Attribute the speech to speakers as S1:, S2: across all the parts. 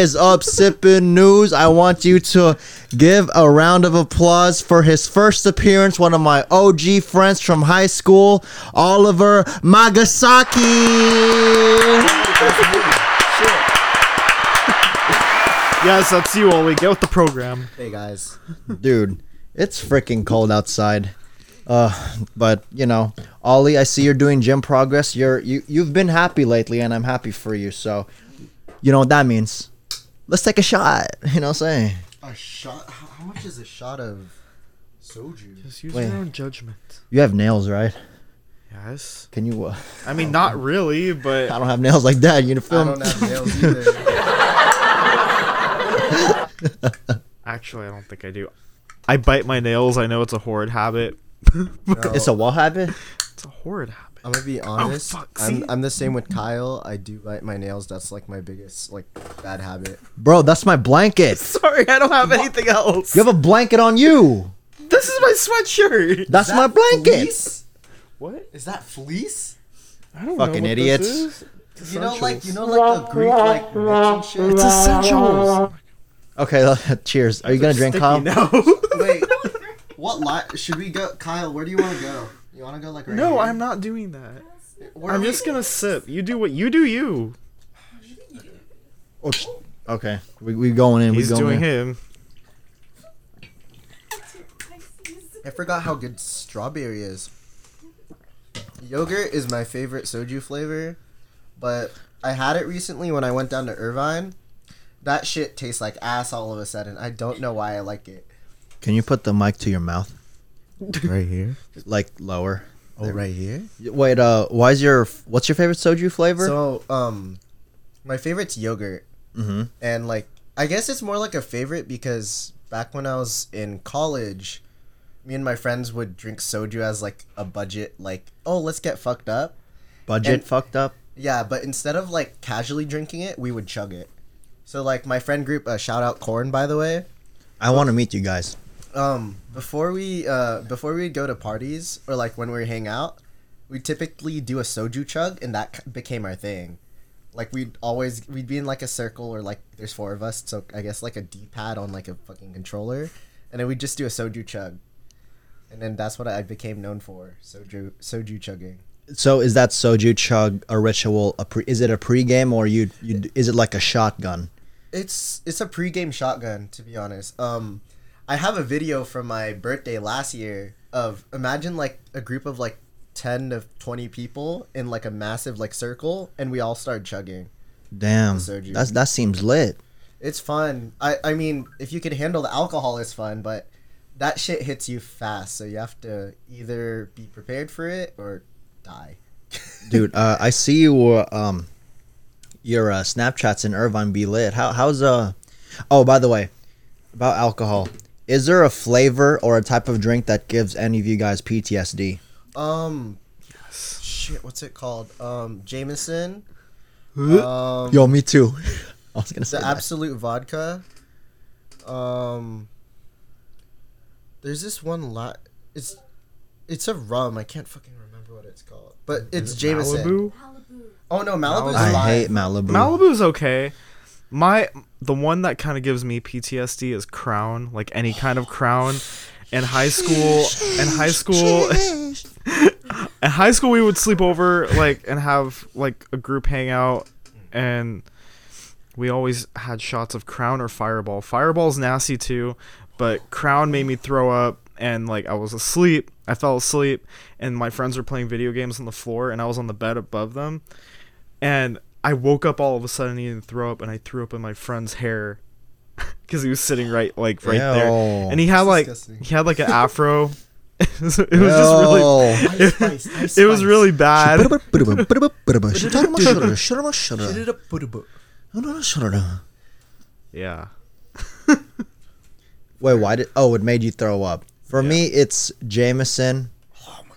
S1: What is up, Sippin' News? I want you to give a round of applause for his first appearance, one of my OG friends from high school, Oliver Magsakay.
S2: Yes, that's you, Ollie. Get with the program.
S3: Hey guys.
S1: Dude, it's freaking cold outside. Uh, but you know, Ollie, I see you're doing gym progress. You're you you've been happy lately, and I'm happy for you. So, you know what that means? Let's take a shot. You know what I'm saying?
S3: A shot? How how much is a shot of soju?
S2: Just use
S1: Wait.
S2: your own judgment.
S1: You have nails, right?
S2: Yes.
S1: Can you? Uh,
S2: I mean, not really, but
S1: I don't have nails like that. You know,
S3: I
S1: film.
S3: don't have nails either.
S2: actually, I don't think I do. I bite my nails. I know it's a horrid habit.
S1: It's a what habit?
S2: It's a horrid habit.
S3: I'm gonna be oh, honest.
S2: fuck.
S3: I'm, I'm the same with Kyle. I do bite my nails. That's like my biggest like bad habit.
S1: Bro, that's my blanket.
S2: Sorry, I don't have anything else.
S1: You have a blanket on you.
S2: This is my sweatshirt.
S1: That's my blanket.
S3: Fleece?
S2: What?
S3: Is that fleece?
S2: I don't
S1: Fucking
S2: know what
S1: idiots.
S3: You know, like you know, like the Greek like rich shit.
S2: It's essentials.
S1: Okay, cheers. Are you gonna drink, Kyle?
S2: No.
S3: Wait, what li- should we go? Kyle, where do you want to go? You want to go like right
S2: no,
S3: here?
S2: I'm not doing that.
S3: Where
S2: I'm just gonna sip. You do what you do. You.
S1: Oh, sh- okay, we we going in.
S2: He's
S1: going
S2: doing
S1: in.
S2: him.
S3: I forgot how good strawberry is. Yogurt is my favorite soju flavor, but I had it recently when I went down to Irvine. That shit tastes like ass all of a sudden. I don't know why I like it.
S1: Can you put the mic to your mouth,
S3: Right here.
S1: like lower?
S3: Oh, right here.
S1: Wait, uh, why is your what's your favorite soju flavor?
S3: So, um, my favorite's yogurt,
S1: mm-hmm.
S3: and like I guess it's more like a favorite because back when I was in college, me and my friends would drink soju as like a budget, like oh let's get fucked up.
S1: Budget
S3: And-
S1: fucked up.
S3: Yeah, but instead of like casually drinking it, we would chug it. So like my friend group, uh, shout out Corn by the way.
S1: I want to meet you guys.
S3: Um, before we uh before we go to parties or like when we hang out, we typically do a soju chug, and that became our thing. Like we'd always we'd be in like a circle or like there's four of us, so I guess like a D pad on like a fucking controller, and then we'd just do a soju chug, and then that's what I became known for soju soju chugging.
S1: So is that soju chug a ritual? A pre, is it a pregame or you you is it like a shotgun?
S3: It's it's a pregame shotgun to be honest. Um, I have a video from my birthday last year of imagine like a group of like ten to twenty people in like a massive like circle, and we all start chugging.
S1: Damn, that's that seems lit.
S3: It's fun. I I mean, if you can handle the alcohol, it's fun, but that shit hits you fast, so you have to either be prepared for it or die.
S1: Dude, uh, I see you. Uh, um, your uh, Snapchats in Irvine be lit. How how's uh? Oh, by the way, about alcohol, is there a flavor or a type of drink that gives any of you guys PTSD?
S3: Um, yes. shit, what's it called? Um, Jameson. Um,
S1: Yo, me too. I was gonna say
S3: the
S1: that.
S3: Absolut vodka. Um, there's this one lot. It's it's a rum. I can't fucking remember what it's called, but it's Jameson.
S2: Malibu.
S3: Oh no, Malibu's
S1: I
S3: fine.
S1: hate Malibu.
S2: Malibu's okay. My the one that kind of gives me PTSD is Crown, like any kind of Crown. In high school, in high school, in high school we would sleep over like and have like a group hangout, and we always had shots of Crown or Fireball. Fireball's nasty too, but Crown made me throw up and like I was asleep. I fell asleep and my friends were playing video games on the floor and I was on the bed above them and I woke up all of a sudden needing to throw up, and I threw up in my friend's hair because he was sitting right like right there, and he had like
S3: disgusting.
S2: he had like an afro. it was just really
S3: Ice spice, ice
S2: it was really bad. Yeah,
S1: Wait, why did? Oh, it made you throw up. For me, it's Jameson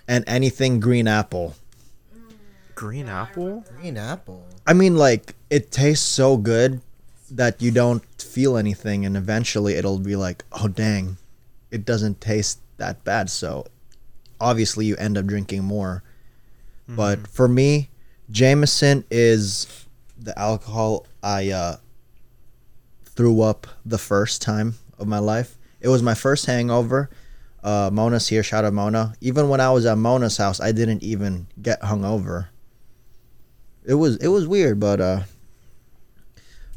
S1: and anything green apple.
S2: green apple.
S3: Green apple.
S1: I mean, like it tastes so good that you don't feel anything, and eventually it'll be like, oh dang, it doesn't taste that bad. So obviously you end up drinking more. But for me, Jameson is the alcohol I uh threw up the first time of my life. It was my first hangover. Uh, Mona's here. Shout out Mona. Even when I was at Mona's house, I didn't even get hungover. It was it was weird, but uh,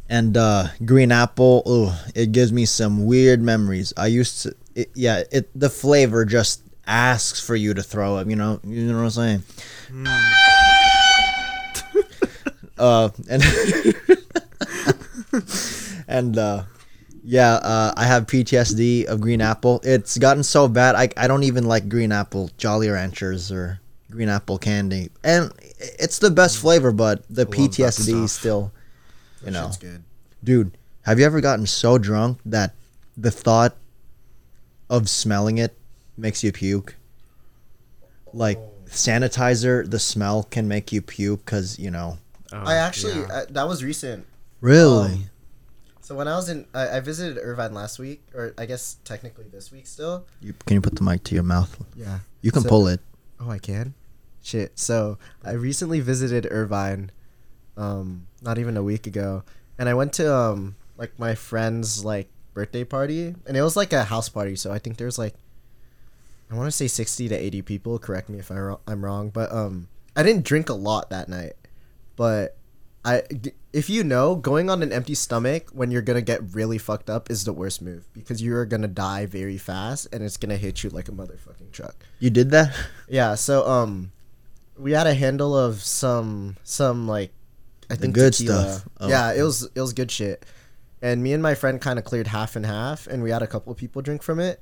S1: and uh, green apple. Oh, it gives me some weird memories. I used to. It, yeah, it the flavor just asks for you to throw up. You know, you know what I'm saying. uh, and and uh, yeah, uh, I have PTSD of green apple. It's gotten so bad. I I don't even like green apple Jolly Ranchers or green apple candy, and it's the best flavor, but the
S2: love that
S1: PTSD still, you know,
S3: good.
S1: dude. Have you ever gotten so drunk that the thought of smelling it makes you puke? Like sanitizer, the smell can make you puke because you know.
S2: Oh,
S3: I actually
S2: yeah.
S3: uh, that was recent.
S1: Really?
S3: Um, So when I was in, I, I visited Irvine last week, or I guess technically this week still.
S1: you, can you put the mic to your mouth?
S3: Yeah.
S1: You can
S3: So-
S1: pull it.
S3: Oh, I can. Shit. So I recently visited Irvine, um, not even a week ago, and I went to um like my friend's like birthday party, and it was like a house party. So I think there's like, I want to say sixty to eighty people. Correct me if I I'm wrong, but um, I didn't drink a lot that night, but I if you know going on an empty stomach when you're gonna get really fucked up is the worst move because you're gonna die very fast and it's gonna hit you like a motherfucking truck.
S1: You did that?
S3: Yeah, so um we had a handle of some some like I think
S1: good
S3: tequila.
S1: stuff. Oh.
S3: Yeah, it was it was good shit. And me and my friend kind of cleared half and half and we had a couple of people drink from it.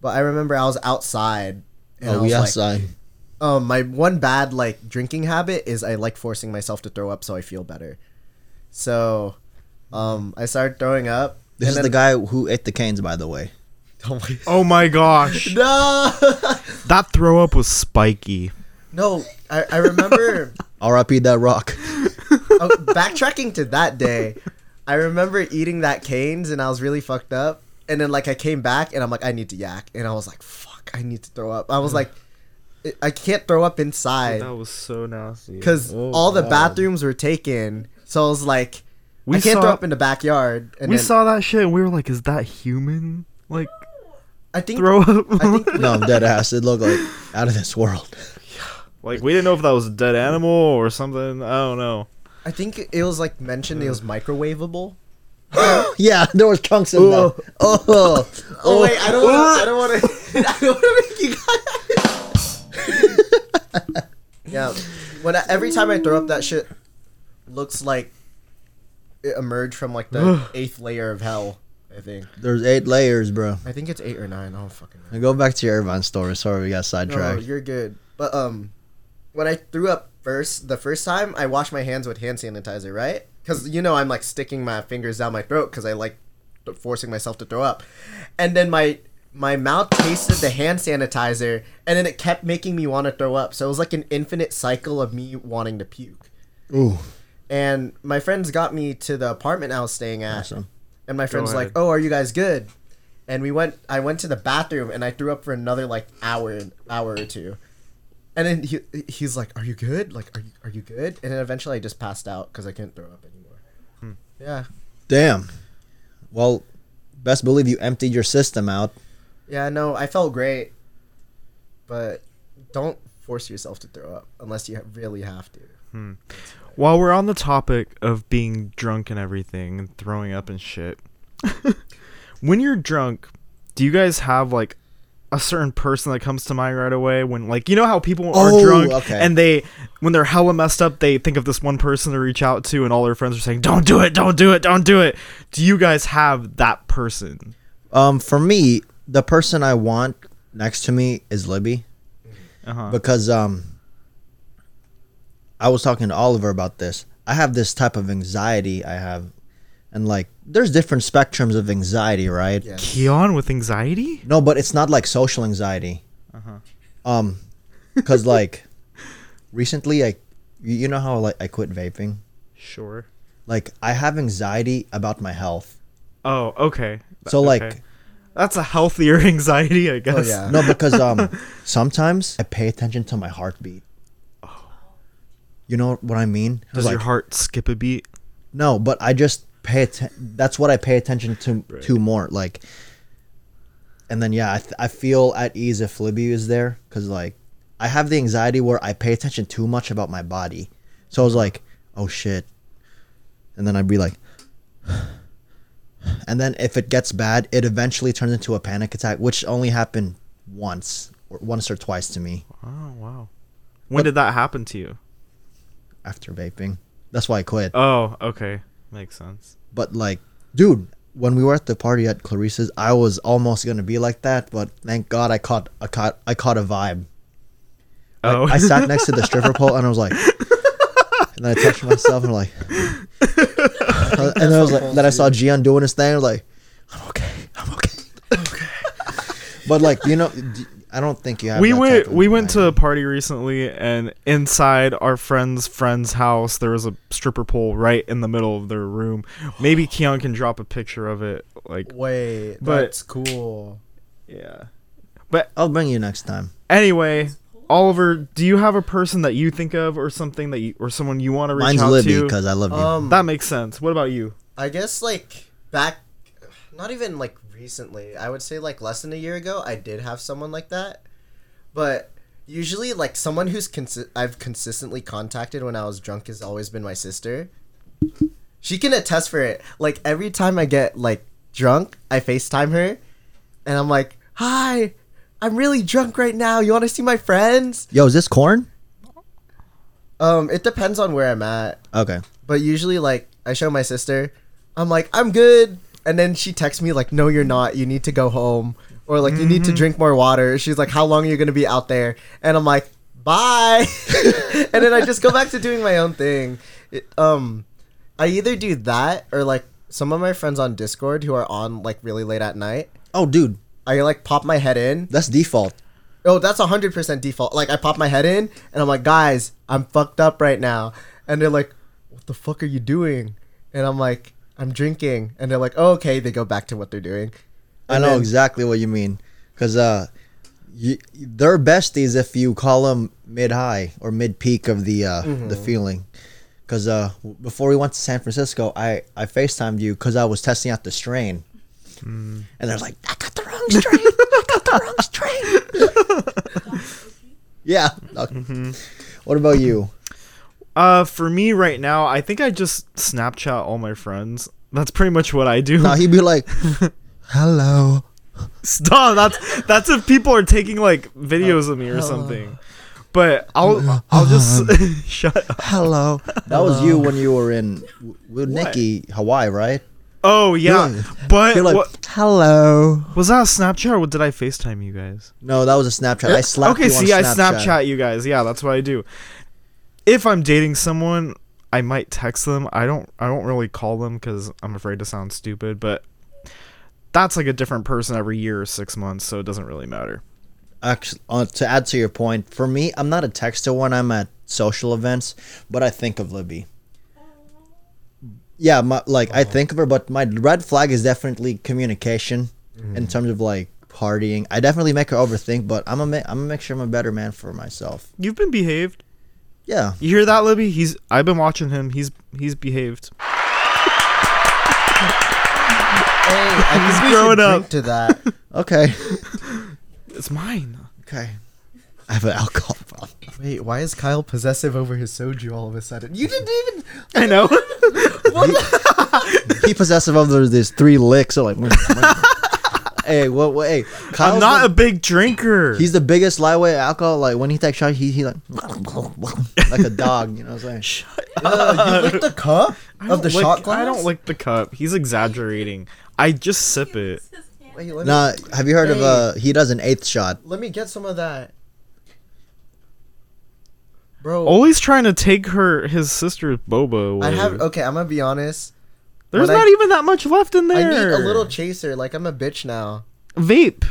S3: But I remember I was outside and
S1: oh,
S3: was
S1: yes,
S3: like, um my one bad like drinking habit is I like forcing myself to throw up so I feel better. So um I started throwing up.
S1: This
S3: and
S1: is the guy who ate the Cane's, by the way.
S3: Oh my
S2: Oh my gosh,
S3: No.
S2: that throw up was spiky.
S3: No, I, I remember
S1: R.I.P. that rock.
S3: oh, backtracking to that day, I remember eating that Cane's and I was really fucked up. And then like I came back and I'm like, I need to yak, and I was like, fuck, I need to throw up. I was like, I- I can't throw up inside
S2: That was so nasty.
S3: because
S1: Oh,
S3: all the
S1: God.
S3: bathrooms were taken. So I was like,
S2: We
S3: I can't
S2: saw-
S3: throw up in the backyard. And
S2: we
S3: then
S2: saw that shit and we were like, is that human? Like
S3: I think
S2: throw up?
S3: I think
S1: No, I'm dead ass. It looked like out of this world.
S2: Like we didn't know if that was a dead animal or something. I don't know.
S3: I think it was like mentioned it was microwavable.
S1: yeah, there was chunks in there. Oh,
S3: Oh, wait, I don't wanna, I don't want to I don't want to make you guys. yeah, when I, every time I throw up, that shit looks like it emerged from like the eighth layer of hell. I think.
S1: there's eight layers, bro.
S3: I think it's eight or nine. I don't fucking know.
S1: Now go back to your Irvine story. Sorry, we got sidetracked.
S3: No,
S1: sidetracked.
S3: you're good. But um, when I threw up first, the first time I washed my hands with hand sanitizer, right? Because you know I'm like sticking my fingers down my throat because I like forcing myself to throw up, and then my my mouth tasted the hand sanitizer, and then it kept making me want to throw up. So it was like an infinite cycle of me wanting to puke.
S1: Ooh,
S3: And my friends got me to the apartment I was staying at,
S1: awesome.
S3: and my friend's like, "Oh, are you guys good?" And we went. I went to the bathroom and I threw up for another like hour, hour or two. And then he he's like, "Are you good? Like, are you are you good?" And then eventually I just passed out because I couldn't throw up anymore.
S2: Hmm.
S3: Yeah,
S1: Damn. Well, best believe you emptied your system out.
S3: yeah. No, I felt great, but don't force yourself to throw up unless you really have to.
S2: While we're on the topic of being drunk and everything and throwing up and shit, when you're drunk, do you guys have like a certain person that comes to mind right away when like you know how people are
S1: Oh,
S2: drunk
S1: okay.
S2: and they when they're hella messed up they think of this one person to reach out to and all their friends are saying don't do it don't do it don't do it do you guys have that person
S1: Um, for me, the person I want next to me is Libby
S2: uh-huh
S1: because um, I was talking to Oliver about this. I have this type of anxiety I have, and like, there's different spectrums of anxiety, right?
S3: Yeah.
S2: Kiann with anxiety
S1: No, but it's not like social anxiety.
S2: uh-huh
S1: Um, cause like, recently I, you you know how like I quit vaping.
S2: sure
S1: Like I have anxiety about my health.
S2: oh okay
S1: So
S2: Okay.
S1: like,
S2: that's a healthier anxiety i guess
S3: Oh yeah.
S1: no, because um, sometimes I pay attention to my heartbeat. Oh. You know what I mean?
S2: does
S1: like,
S2: your heart skip a beat
S1: No, but I just pay atten- that's what I pay attention to
S2: Right.
S1: to more like and then yeah I, th- I feel at ease if Libby is there cuz like I have the anxiety where I pay attention too much about my body so I was like oh shit and then I'd be like and then if it gets bad it eventually turns into a panic attack which only happened once or once or twice to me
S2: Oh wow. When did that happen to you?
S1: after vaping that's why I quit
S2: Oh, okay. Makes sense.
S1: But like, dude, when we were at the party at Clarissa's, I was almost gonna be like that, but thank God I caught I caught I caught a vibe. Like,
S2: Oh.
S1: I sat next to the stripper pole and I was like, and then I touched myself and I'm like, and then I was like, then I saw Gian doing his thing. I was like, I'm okay, I'm okay. Okay. but like, you know, d- I don't think you have.
S2: we
S1: that
S2: went
S1: type of
S2: we went to a party recently and inside our friend's friend's house there was a stripper pole right in the middle of their room maybe Kiann can drop a picture of it like
S3: Wait,
S2: But-
S3: that's cool.
S2: yeah but
S1: I'll bring you next time.
S2: anyway oliver do you have a person that you think of or something that you or someone you want to reach
S1: Mine's
S2: out
S1: Libby
S2: to
S1: because I love you.
S3: Um,
S2: that makes sense what about you
S3: I guess like back, not even like recently. I would say like less than a year ago, I did have someone like that, but usually like someone who's consi- I've consistently contacted when I was drunk has always been my sister. She can attest for it. Like every time I get like drunk, I FaceTime her, and I'm like, "Hi, I'm really drunk right now. You want to see my friends?"
S1: Yo, is this corn?
S3: Um, it depends on where I'm at.
S1: Okay.
S3: But usually, like, I show my sister, I'm like, I'm good. And then she texts me, like, no, you're not. You need to go home. Or, like, you need to drink more water. She's like, how long are you going to be out there? And I'm like, bye. and then I just go back to doing my own thing. It, um, I either do that or, like, some of my friends on Discord who are on, like, really late at night,
S1: Oh, dude,
S3: I, like, pop my head in.
S1: that's default.
S3: Oh, that's hundred percent default. Like I pop my head in and I'm like, guys, I'm fucked up right now. And they're like, What the fuck are you doing? And I'm like, I'm drinking. And they're like, oh, okay. They go back to what they're doing.
S1: I know
S3: then-
S1: exactly what you mean, cause uh, y they're besties if you call them mid high or mid peak of the uh the
S3: Mm-hmm.
S1: feeling. Cause uh, before we went to San Francisco, I I Facetimed you because I was testing out the strain,
S3: Mm.
S1: and they're like, I got the wrong strain. I got the wrong strain. yeah.
S3: Mm-hmm.
S1: What about you?
S2: Uh, for me right now, I think I just Snapchat all my friends. That's pretty much what I do.
S1: Now he'd be like, "Hello."
S2: Stop. That's that's if people are taking like videos of me or something. But I'll I'll just shut up.
S1: Hello. That was you when you were in w- with Nikki, Hawaii, right?
S2: Oh yeah,
S1: You're
S2: but
S1: You're like,
S2: what,
S1: hello.
S2: was that a Snapchat or did I FaceTime you guys?
S1: No, that was a Snapchat. I slapped
S2: okay,
S1: you on
S2: see, I
S1: Snapchat.
S2: Snapchat you guys. Yeah, that's what I do. If I'm dating someone, I might text them. I don't. I don't really call them because I'm afraid to sound stupid. But that's like a different person every year or six months, so it doesn't really matter.
S1: Actually, uh, to add to your point, for me, I'm not a texter when I'm at social events, but I think of Libby. Yeah, my, like I think of her, but my red flag is definitely communication in terms of like partying. I definitely make her overthink, but I'm a ma- I'm gonna make sure I'm a better man for myself.
S2: You've been behaved.
S1: Yeah,
S2: You hear that, Libby? He's. I've been watching him. He's. He's behaved.
S3: Hey, I
S2: He's
S3: we
S2: growing
S3: should
S2: up.
S3: drink to that.
S1: okay,
S2: It's mine.
S1: okay. I have an alcohol problem.
S3: Wait, why is Kyle possessive over his soju all of a sudden? You didn't even.
S2: I know.
S1: He possessive of those these three licks. So like, hey, what? what hey, Kyle's
S2: I'm not
S1: the-
S2: a big drinker.
S1: He's the biggest lightweight alcohol. Like when he takes shots, he he like like a dog. You know what I'm saying?
S3: Uh, you licked the cup of the
S2: don't
S3: shot
S2: lick-
S3: glass.
S2: I don't lick the cup. He's exaggerating. I just sip it.
S3: Wait, let me,
S1: Nah, have you heard of
S3: Hey.
S1: uh? He does an eighth shot.
S3: let me get some of that, bro.
S2: Always trying to take her his sister's boba away.
S3: I have. Okay, I'm gonna be honest.
S2: There's
S3: when I-
S2: not even that much left in there.
S3: I
S2: there.
S3: need a little chaser. Like I'm a bitch now.
S2: vape.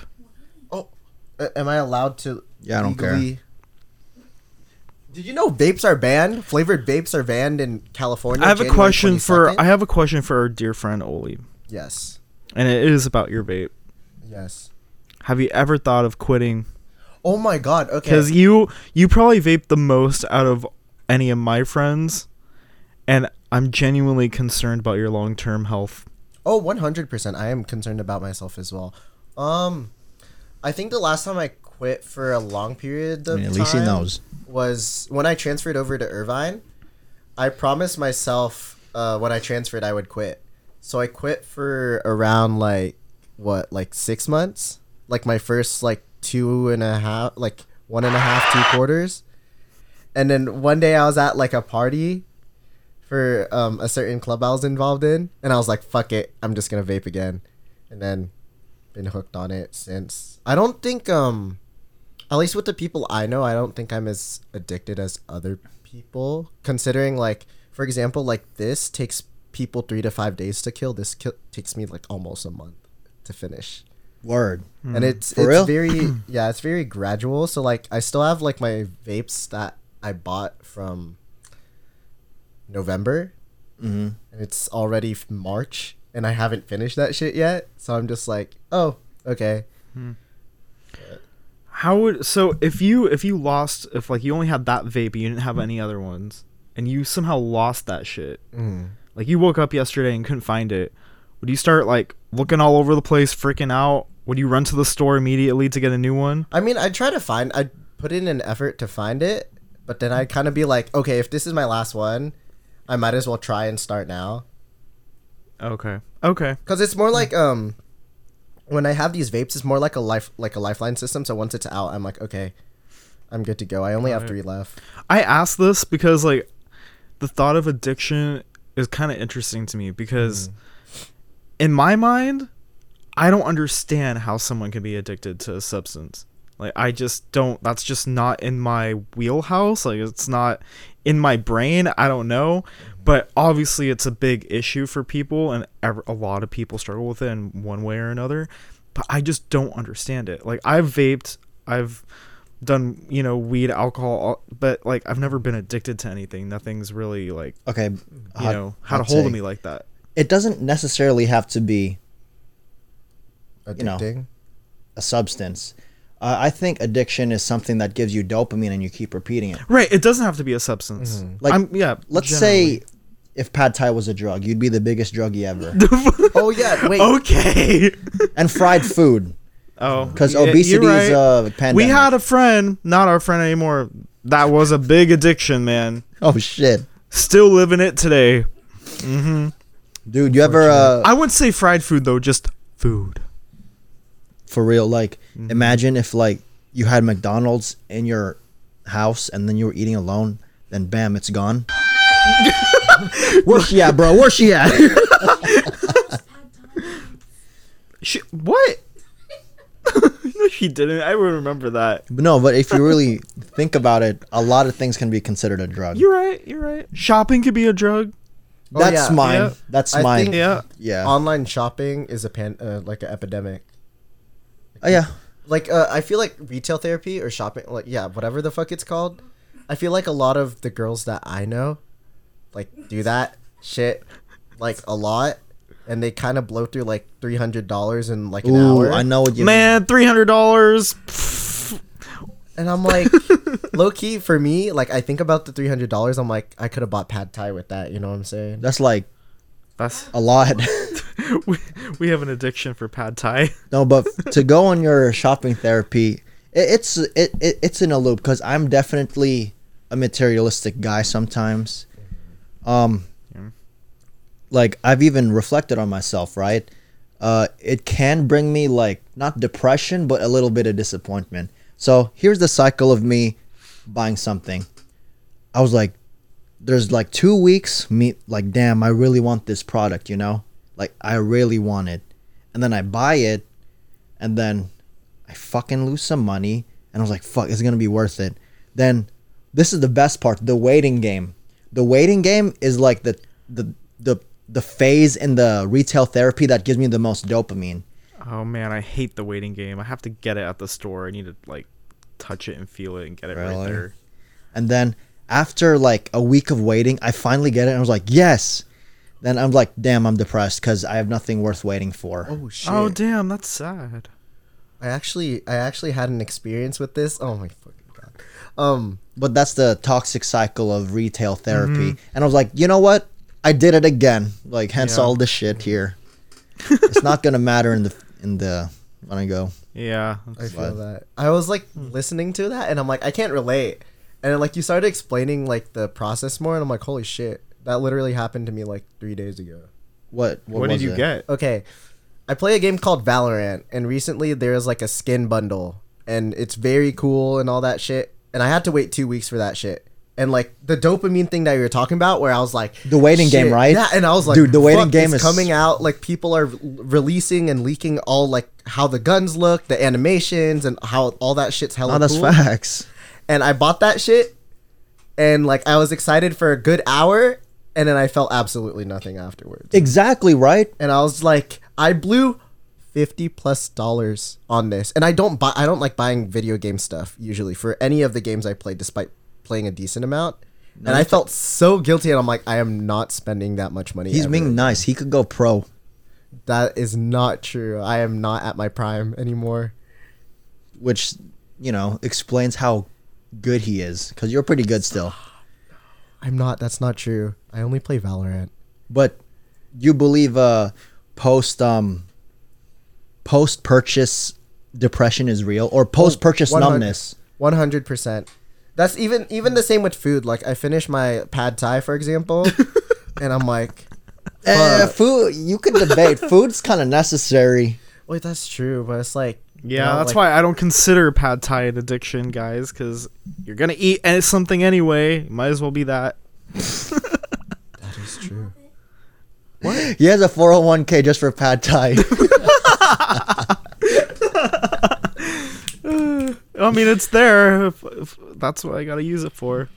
S3: Oh, am I allowed to?
S1: Yeah, I don't care.
S3: legally- Did you know vapes are banned? Flavored vapes are banned in California.
S2: I have a
S3: January
S2: question for I have a question for our dear friend Oli,
S3: yes,
S2: and it is about your vape.
S3: yes.
S2: Have you ever thought of quitting?
S3: Oh my god. Okay.
S2: Because you you probably vape the most out of any of my friends, and I'm genuinely concerned about your long term health.
S3: Oh, 100%. I am concerned about myself as well. Um, I think the last time I quit for a long period of
S1: I mean, at
S3: time
S1: least he knows.
S3: was when I transferred over to Irvine. I promised myself uh, when I transferred I would quit. So I quit for around like what, like six months? Like my first like two and a half, like one and a half, two quarters. And then one day I was at like a party for um, a certain club I was involved in, and I was like, "Fuck it, I'm just gonna vape again," and then been hooked on it since. I don't think, um, at least with the people I know, I don't think I'm as addicted as other people. Considering, like, for example, like this takes people three to five days to kill. This ki- takes me like almost a month to finish
S1: Word.
S3: and it's
S1: For
S3: it's
S1: real?
S3: very yeah it's very gradual so like i still have like my vapes that i bought from november.
S1: Hmm
S3: and it's already march and i haven't finished that shit yet. So i'm just like oh okay.
S2: How would so if you if you lost if like you only had that vape you didn't have any other ones and you somehow lost that shit.
S3: Mm.
S2: like you woke up yesterday and couldn't find it. Would you start like looking all over the place freaking out? Would you run to the store immediately to get a new one?
S3: I mean i try to find i put in an effort to find it but then i'd kind of be like okay if this is my last one i might as well try and start now.
S2: Okay. Okay.
S3: Because it's more like um when i have these vapes it's more like a life like a lifeline system. So once it's out i'm like okay i'm good to go. I only have three left.
S2: I ask this because like the thought of addiction is kind of interesting to me because in my mind I don't understand how someone can be addicted to a substance. Like I just don't that's just not in my wheelhouse. Like it's not in my brain. I don't know. But obviously it's a big issue for people and ev- a lot of people struggle with it in one way or another. But I just don't understand it. Like I've vaped, I've done you know weed alcohol but like i've never been addicted to anything nothing's really like
S1: Okay.
S2: you
S1: hot-
S2: know had a
S1: hot
S2: hold of me like that
S1: It doesn't necessarily have to be You know. a substance. Uh, I think addiction is something that gives you dopamine and you keep repeating it.
S2: right it doesn't have to be a substance
S1: Like,
S2: I'm, yeah
S1: Let's
S2: generally.
S1: say if pad thai was a drug, you'd be the biggest druggie ever.
S3: oh yeah wait
S2: okay
S1: and fried food,
S2: oh
S1: because
S2: yeah, you're
S1: obesity is a pandemic.
S2: we had a friend not our friend anymore that was a big addiction man
S1: oh shit,
S2: still living it today Mm-hmm.
S1: dude. You ever uh,
S2: i wouldn't say fried food though just food
S1: for real? Like,
S2: Mm-hmm.
S1: imagine if like you had McDonald's in your house and then you were eating alone. Then bam, it's gone. Where's she at, bro? Where's she at?
S2: Sh- what no she didn't i would remember that
S1: But no, but if you really think about it, a lot of things can be considered a drug.
S2: you're right you're right shopping could be a drug
S3: Oh,
S1: That's
S3: yeah.
S1: mine.
S2: Yeah.
S1: That's
S3: I
S1: mine.
S3: think-
S2: yeah
S1: yeah.
S3: online shopping is a pan uh, like an epidemic
S1: oh yeah.
S3: Like uh, i feel like retail therapy or shopping like yeah whatever the fuck it's called i feel like a lot of the girls that i know like do that shit like a lot and they kind of blow through like $300 in like an
S1: Ooh,
S3: hour
S1: I know what you
S2: Man, three hundred dollars.
S3: and i'm like low key for me like i think about the $300 i'm like i could have bought pad thai with that you know what i'm saying
S1: That's like
S2: That's
S1: a lot.
S2: we, we have an addiction for pad thai.
S1: no, but to go on your shopping therapy, it, it's it, it it's in a loop because I'm definitely a materialistic guy sometimes. Um,
S2: Yeah.
S1: like I've even reflected on myself, right? Uh, it can bring me like not depression, but a little bit of disappointment. So here's the cycle of me buying something. I was like, there's like two weeks, me like, damn, I really want this product, you know? Like, I really want it. And then I buy it, and then I fucking lose some money, and I was like, fuck, it's gonna be worth it. Then, this is the best part the waiting game. The waiting game is like the, the, the, the phase in the retail therapy that gives me the most dopamine.
S2: Oh man, I hate the waiting game. I have to get it at the store. I need to like touch it and feel it and get it right there.
S1: And then after like a week of waiting, I finally get it. And I was like, yes. Then I'm like, damn, I'm depressed because I have nothing worth waiting for.
S3: oh shit
S2: Oh damn, that's sad.
S3: i actually i actually had an experience with this oh my fucking god um
S1: But that's the toxic cycle of retail therapy.
S2: Mm-hmm.
S1: And I was like, you know what? I did it again. Like hence
S2: Yeah.
S1: all this shit here. it's not gonna matter in the in the when I go.
S2: Yeah.
S3: I feel
S1: What?
S3: that. I was like listening to that, and I'm like, I can't relate. And like you started explaining like the process more, and I'm like, holy shit, that literally happened to me like three days ago.
S1: What
S2: What,
S1: what,
S2: did you
S1: it?
S2: get?
S3: Okay, I play a game called Valorant, and recently there's like a skin bundle, and it's very cool and all that shit. And I had to wait two weeks for that shit. And like the dopamine thing that you were talking about, where I was like,
S1: The waiting game, right?
S3: Yeah, and I was like,
S1: Dude, the waiting game is-
S3: coming out. Like people are releasing and leaking all like how the guns look, the animations, and how all that shit's hella
S1: Oh, that's
S3: cool.
S1: facts.
S3: And I bought that shit, and like I was excited for a good hour, and then I felt absolutely nothing afterwards.
S1: Exactly right.
S3: And I was like, I blew fifty plus dollars on this, and I don't buy. I don't like buying video game stuff usually for any of the games I play, despite playing a decent amount. and I felt so guilty, and I'm like, I am not spending that much money.
S1: He's
S3: ever.
S1: being nice. He could go pro.
S3: That is not true. I am not at my prime anymore.
S1: which you know explains how good he is because you're pretty good still
S3: I'm not. That's not true. I only play Valorant.
S1: but you believe uh post um post purchase depression is real or post purchase
S3: 100
S1: numbness
S3: One hundred percent. That's even even the same with food. Like I finish my pad thai, for example, and I'm like,
S1: eh, food you could debate food's kind of necessary
S3: wait, that's true, but it's like, you
S2: Yeah,
S3: know,
S2: that's
S3: like-
S2: why I don't consider pad thai an addiction, guys, because you're gonna eat something anyway. Might as well be that.
S3: that is true. What?
S1: He has a 401k just for pad thai
S2: I mean, it's there. If, if that's what I gotta use it for.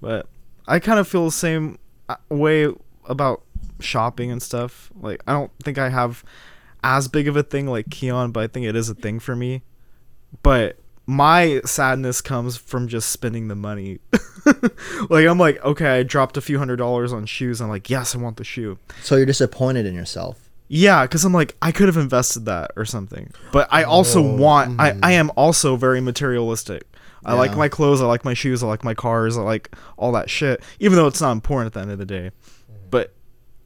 S2: But I kind of feel the same uh, way about shopping and stuff. Like, I don't think I have as big of a thing like Kiann, but I think it is a thing for me. But my sadness comes from just spending the money. like, I'm like, okay, I dropped a few hundred dollars on shoes. I'm like, yes, I want the shoe.
S1: so you're disappointed in yourself
S2: Yeah, because I'm like, I could have invested that or something. But I also
S3: Oh,
S2: want, I, mm. I am also very materialistic. I like my clothes, I like my shoes, I like my cars, I like all that shit, even though it's not important at the end of the day. But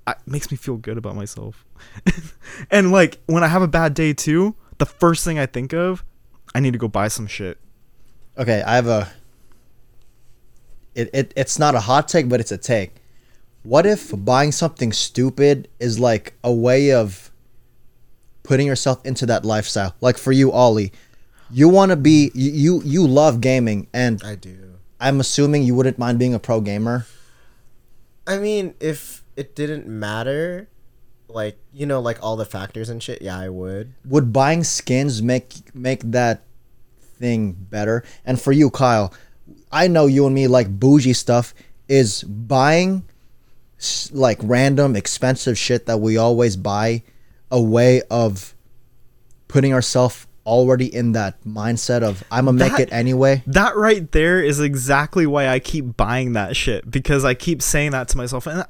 S2: I- it makes me feel good about myself. and like, when I have a bad day too, the first thing I think of, I need to go buy some shit.
S1: okay i have a it, it it's not a hot take but it's a take what if buying something stupid is like a way of putting yourself into that lifestyle like for you ollie you want to be you, you you love gaming and
S3: I do.
S1: i'm assuming you wouldn't mind being a pro gamer
S3: I mean, if it didn't matter, like you know, like all the factors and shit, yeah, I would.
S1: would buying skins make make that thing better? And for you kyle i know you and me like bougie stuff. Is buying like random expensive shit that we always buy a way of putting ourselves already in that mindset of i'm gonna make it anyway
S2: That right there is exactly why I keep buying that shit because I keep saying that to myself and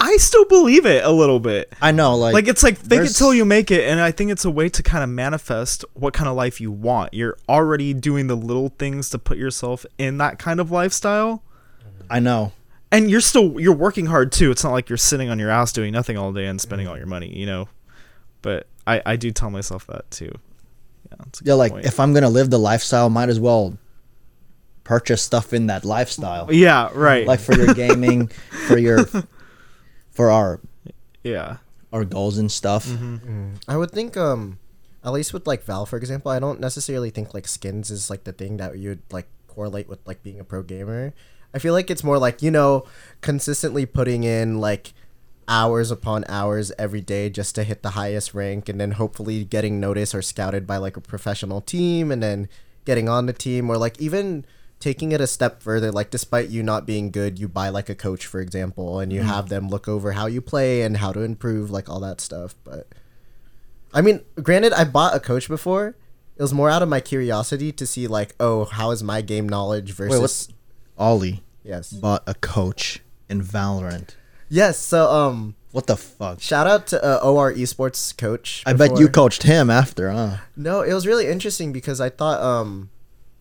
S2: I still believe it a little bit.
S1: i know like
S2: like it's like fake it till you make it and i think it's a way to kind of manifest what kind of life you want. You're already doing the little things to put yourself in that kind of lifestyle.
S1: I know.
S2: And you're still you're working hard too. It's not like you're sitting on your ass doing nothing all day and spending mm. all your money you know? But i i do tell myself that too. Yeah,
S1: yeah like
S2: point.
S1: if i'm gonna live the lifestyle might as well purchase stuff in that lifestyle.
S2: Yeah right.
S1: Like for your gaming for your for our
S2: yeah
S1: our goals and stuff
S2: Mm-hmm.
S3: I would think, um, at least with like Val, for example, I don't necessarily think like skins is like the thing that you would like correlate with like being a pro gamer. I feel like it's more like you know, consistently putting in like hours upon hours every day just to hit the highest rank, and then hopefully getting noticed or scouted by like a professional team, and then getting on the team, or like even taking it a step further like despite you not being good you buy like a coach for example and you have them look over how you play and how to improve like all that stuff but I mean, granted, I bought a coach before. It was more out of my curiosity to see, like, oh, how is my game knowledge versus.
S1: what's- ollie
S3: yes.
S1: bought a coach in valorant
S3: Yes. So, um,
S1: what the fuck
S3: shout out to uh, OR Esports coach.
S1: i bet you coached him after huh
S3: No, it was really interesting because I thought, um,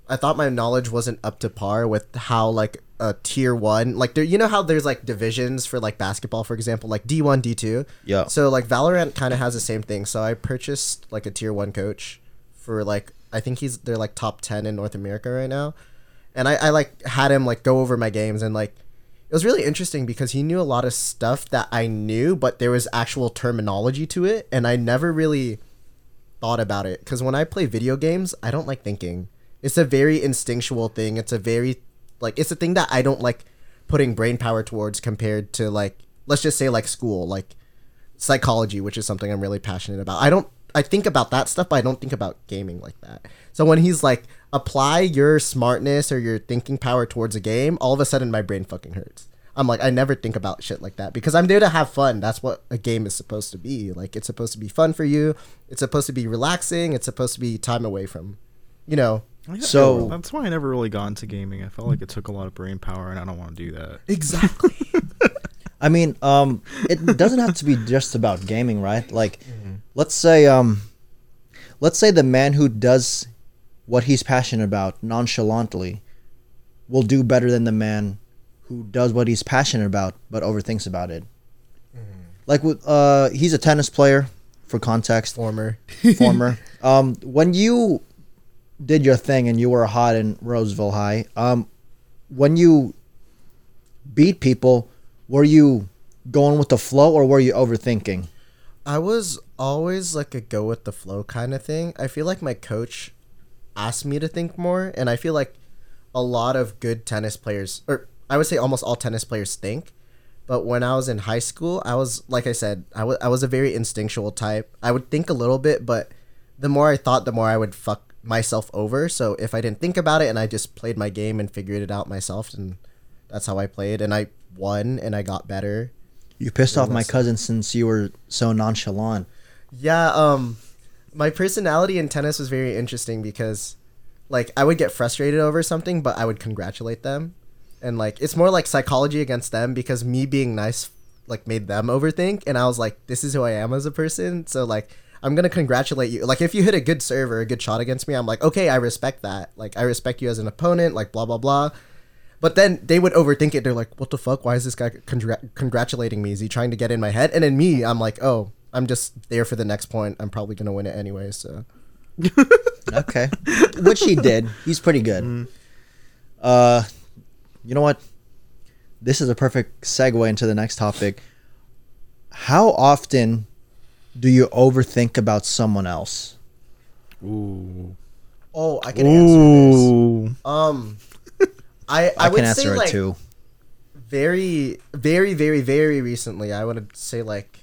S3: I thought my knowledge wasn't up to par with how like a tier one. Like there, you know how there's like divisions for like basketball, for example, like D one, D two.
S1: Yeah.
S3: So like Valorant kind of has the same thing. So I purchased like a tier one coach for like I think he's they're like top ten in North America right now, and I, I like had him like go over my games and like it was really interesting because he knew a lot of stuff that I knew, but there was actual terminology to it, and I never really thought about it because when I play video games, I don't like thinking. It's a very instinctual thing. It's a very like it's a thing that I don't like putting brain power towards compared to like let's just say like school, like psychology, which is something I'm really passionate about. I don't I think about that stuff, but I don't think about gaming like that. So when he's like apply your smartness or your thinking power towards a game, all of a sudden my brain fucking hurts. I'm like I never think about shit like that because I'm there to have fun. That's what a game is supposed to be. Like it's supposed to be fun for you. It's supposed to be relaxing. It's supposed to be time away from, you know,
S1: So-
S2: that's why I never really got into gaming. I felt like it took a lot of brain power, and I don't want to do that.
S3: Exactly.
S1: I mean, um, it doesn't have to be just about gaming, right? Like,
S3: Mm-hmm.
S1: let's say, um, let's say the man who does what he's passionate about nonchalantly will do better than the man who does what he's passionate about but overthinks about it.
S3: Mm-hmm.
S1: Like, uh, he's a tennis player, for context,
S3: Former.
S1: former. Um, when you did your thing and you were hot in Roseville High, um, when you beat people, were you going with the flow or were you overthinking?
S3: I was always like a go with the flow kind of thing. I feel like my coach asked me to think more, and I feel like a lot of good tennis players, or I would say almost all tennis players think. But when I was in high school, I was like I said, I was I was a very instinctual type. I would think a little bit, but the more I thought, the more I would fuck myself over. So if I didn't think about it and I just played my game and figured it out myself, and that's how I played, and I won and I got better.
S1: You pissed off my cousin since you were so nonchalant.
S3: Yeah, um my personality in tennis was very interesting because like I would get frustrated over something, but I would congratulate them. And like it's more like psychology against them because me being nice like made them overthink and I was like this is who I am as a person. So like I'm going to congratulate you. Like if you hit a good serve or a good shot against me, I'm like, "Okay, I respect that. Like I respect you as an opponent, like blah blah blah." But then they would overthink it. They're like, "What the fuck? Why is this guy congr- congratulating me? Is he trying to get in my head?" And then me, I'm like, "Oh, I'm just there for the next point. I'm probably gonna win it anyway." So
S1: Okay. Which he did. He's pretty good. Uh, you know what? This is a perfect segue into the next topic. How often do you overthink about someone else?
S2: Ooh.
S3: oh, I can answer this. Um, I I,
S1: I,
S3: would
S1: can
S3: say
S1: answer it
S3: like
S1: too.
S3: very very very very recently. I would say like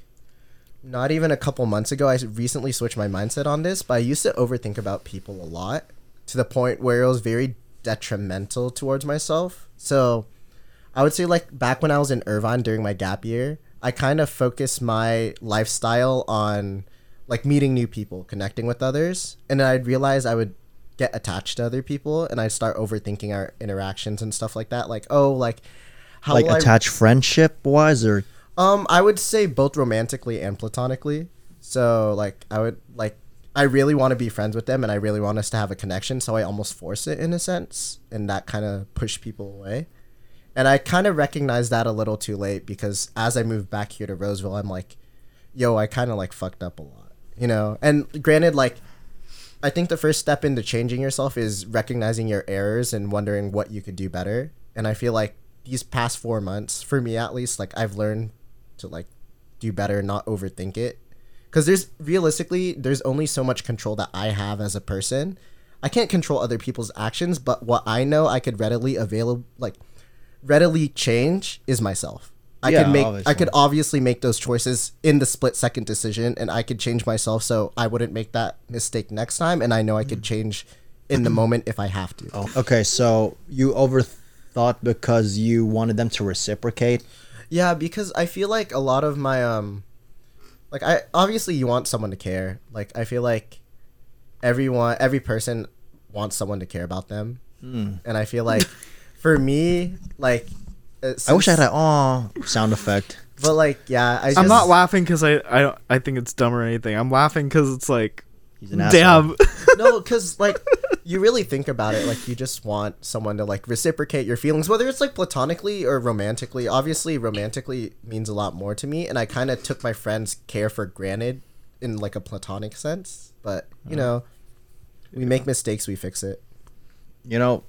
S3: not even a couple months ago. I recently switched my mindset on this, but I used to overthink about people a lot to the point where it was very detrimental towards myself. So I would say like back when I was in Irvine during my gap year, I kind of focus my lifestyle on like meeting new people, connecting with others, and then I'd realize I would get attached to other people and I'd start overthinking our interactions and stuff like that. Like, oh, like how
S1: Like
S3: will I-
S1: attached friendship wise or
S3: um, I would say both romantically and platonically. So like I would like I really want to be friends with them and I really want us to have a connection, so I almost force it in a sense, and that kind of pushed people away. And I kind of recognized that a little too late because as I moved back here to Roseville, I'm like, yo, I kind of like fucked up a lot, you know. And granted, like, I think the first step into changing yourself is recognizing your errors and wondering what you could do better. And I feel like these past four months, for me at least, like I've learned to like do better, not overthink it. Because there's realistically, there's only so much control that I have as a person. I can't control other people's actions, but what I know I could readily avail like readily change is myself. I
S1: Yeah,
S3: could make I could obviously make those choices in the split second decision and I could change myself so I wouldn't make that mistake next time and I know I could change in the moment if I have to.
S1: Oh, okay, so you overthought because you wanted them to reciprocate.
S3: Yeah, because I feel like a lot of my um like I obviously you want someone to care. Like I feel like everyone every person wants someone to care about them. And I feel like for me like uh,
S1: I wish I had
S3: since-
S1: a oh sound effect.
S3: but like yeah, I just,
S2: I'm not laughing because I I don't I think it's dumb or anything. I'm laughing because it's like,
S1: He's an asshole.
S2: damn.
S3: no, because like you really think about it, like you just want someone to like reciprocate your feelings, whether it's like platonically or romantically. Obviously, romantically means a lot more to me, and I kind of took my friend's care for granted in like a platonic sense. But you know, we make mistakes, we fix it.
S1: You know,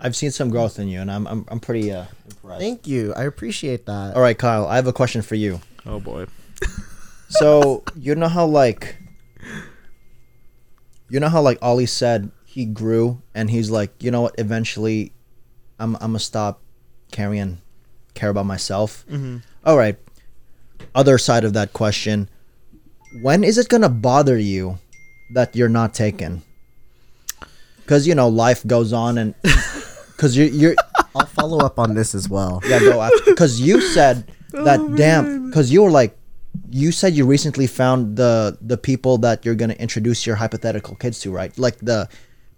S1: I've seen some growth in you, and I'm I'm, I'm pretty uh, impressed.
S3: Thank you, I appreciate that.
S1: All right, Kyle, I have a question for you.
S2: Oh boy.
S1: So you know how like you know how like Ollie said he grew and he's like, you know what, eventually I'm I'm gonna stop caring care about myself.
S2: Mhm.
S1: All right. Other side of that question. When is it gonna bother you that you're not taken? Cause you know, life goes on and cause you you're
S3: I'll follow up on this as well.
S1: yeah, go after. Because you said oh, that damn. Because you were like, you said you recently found the the people that you're gonna introduce your hypothetical kids to, right? Like the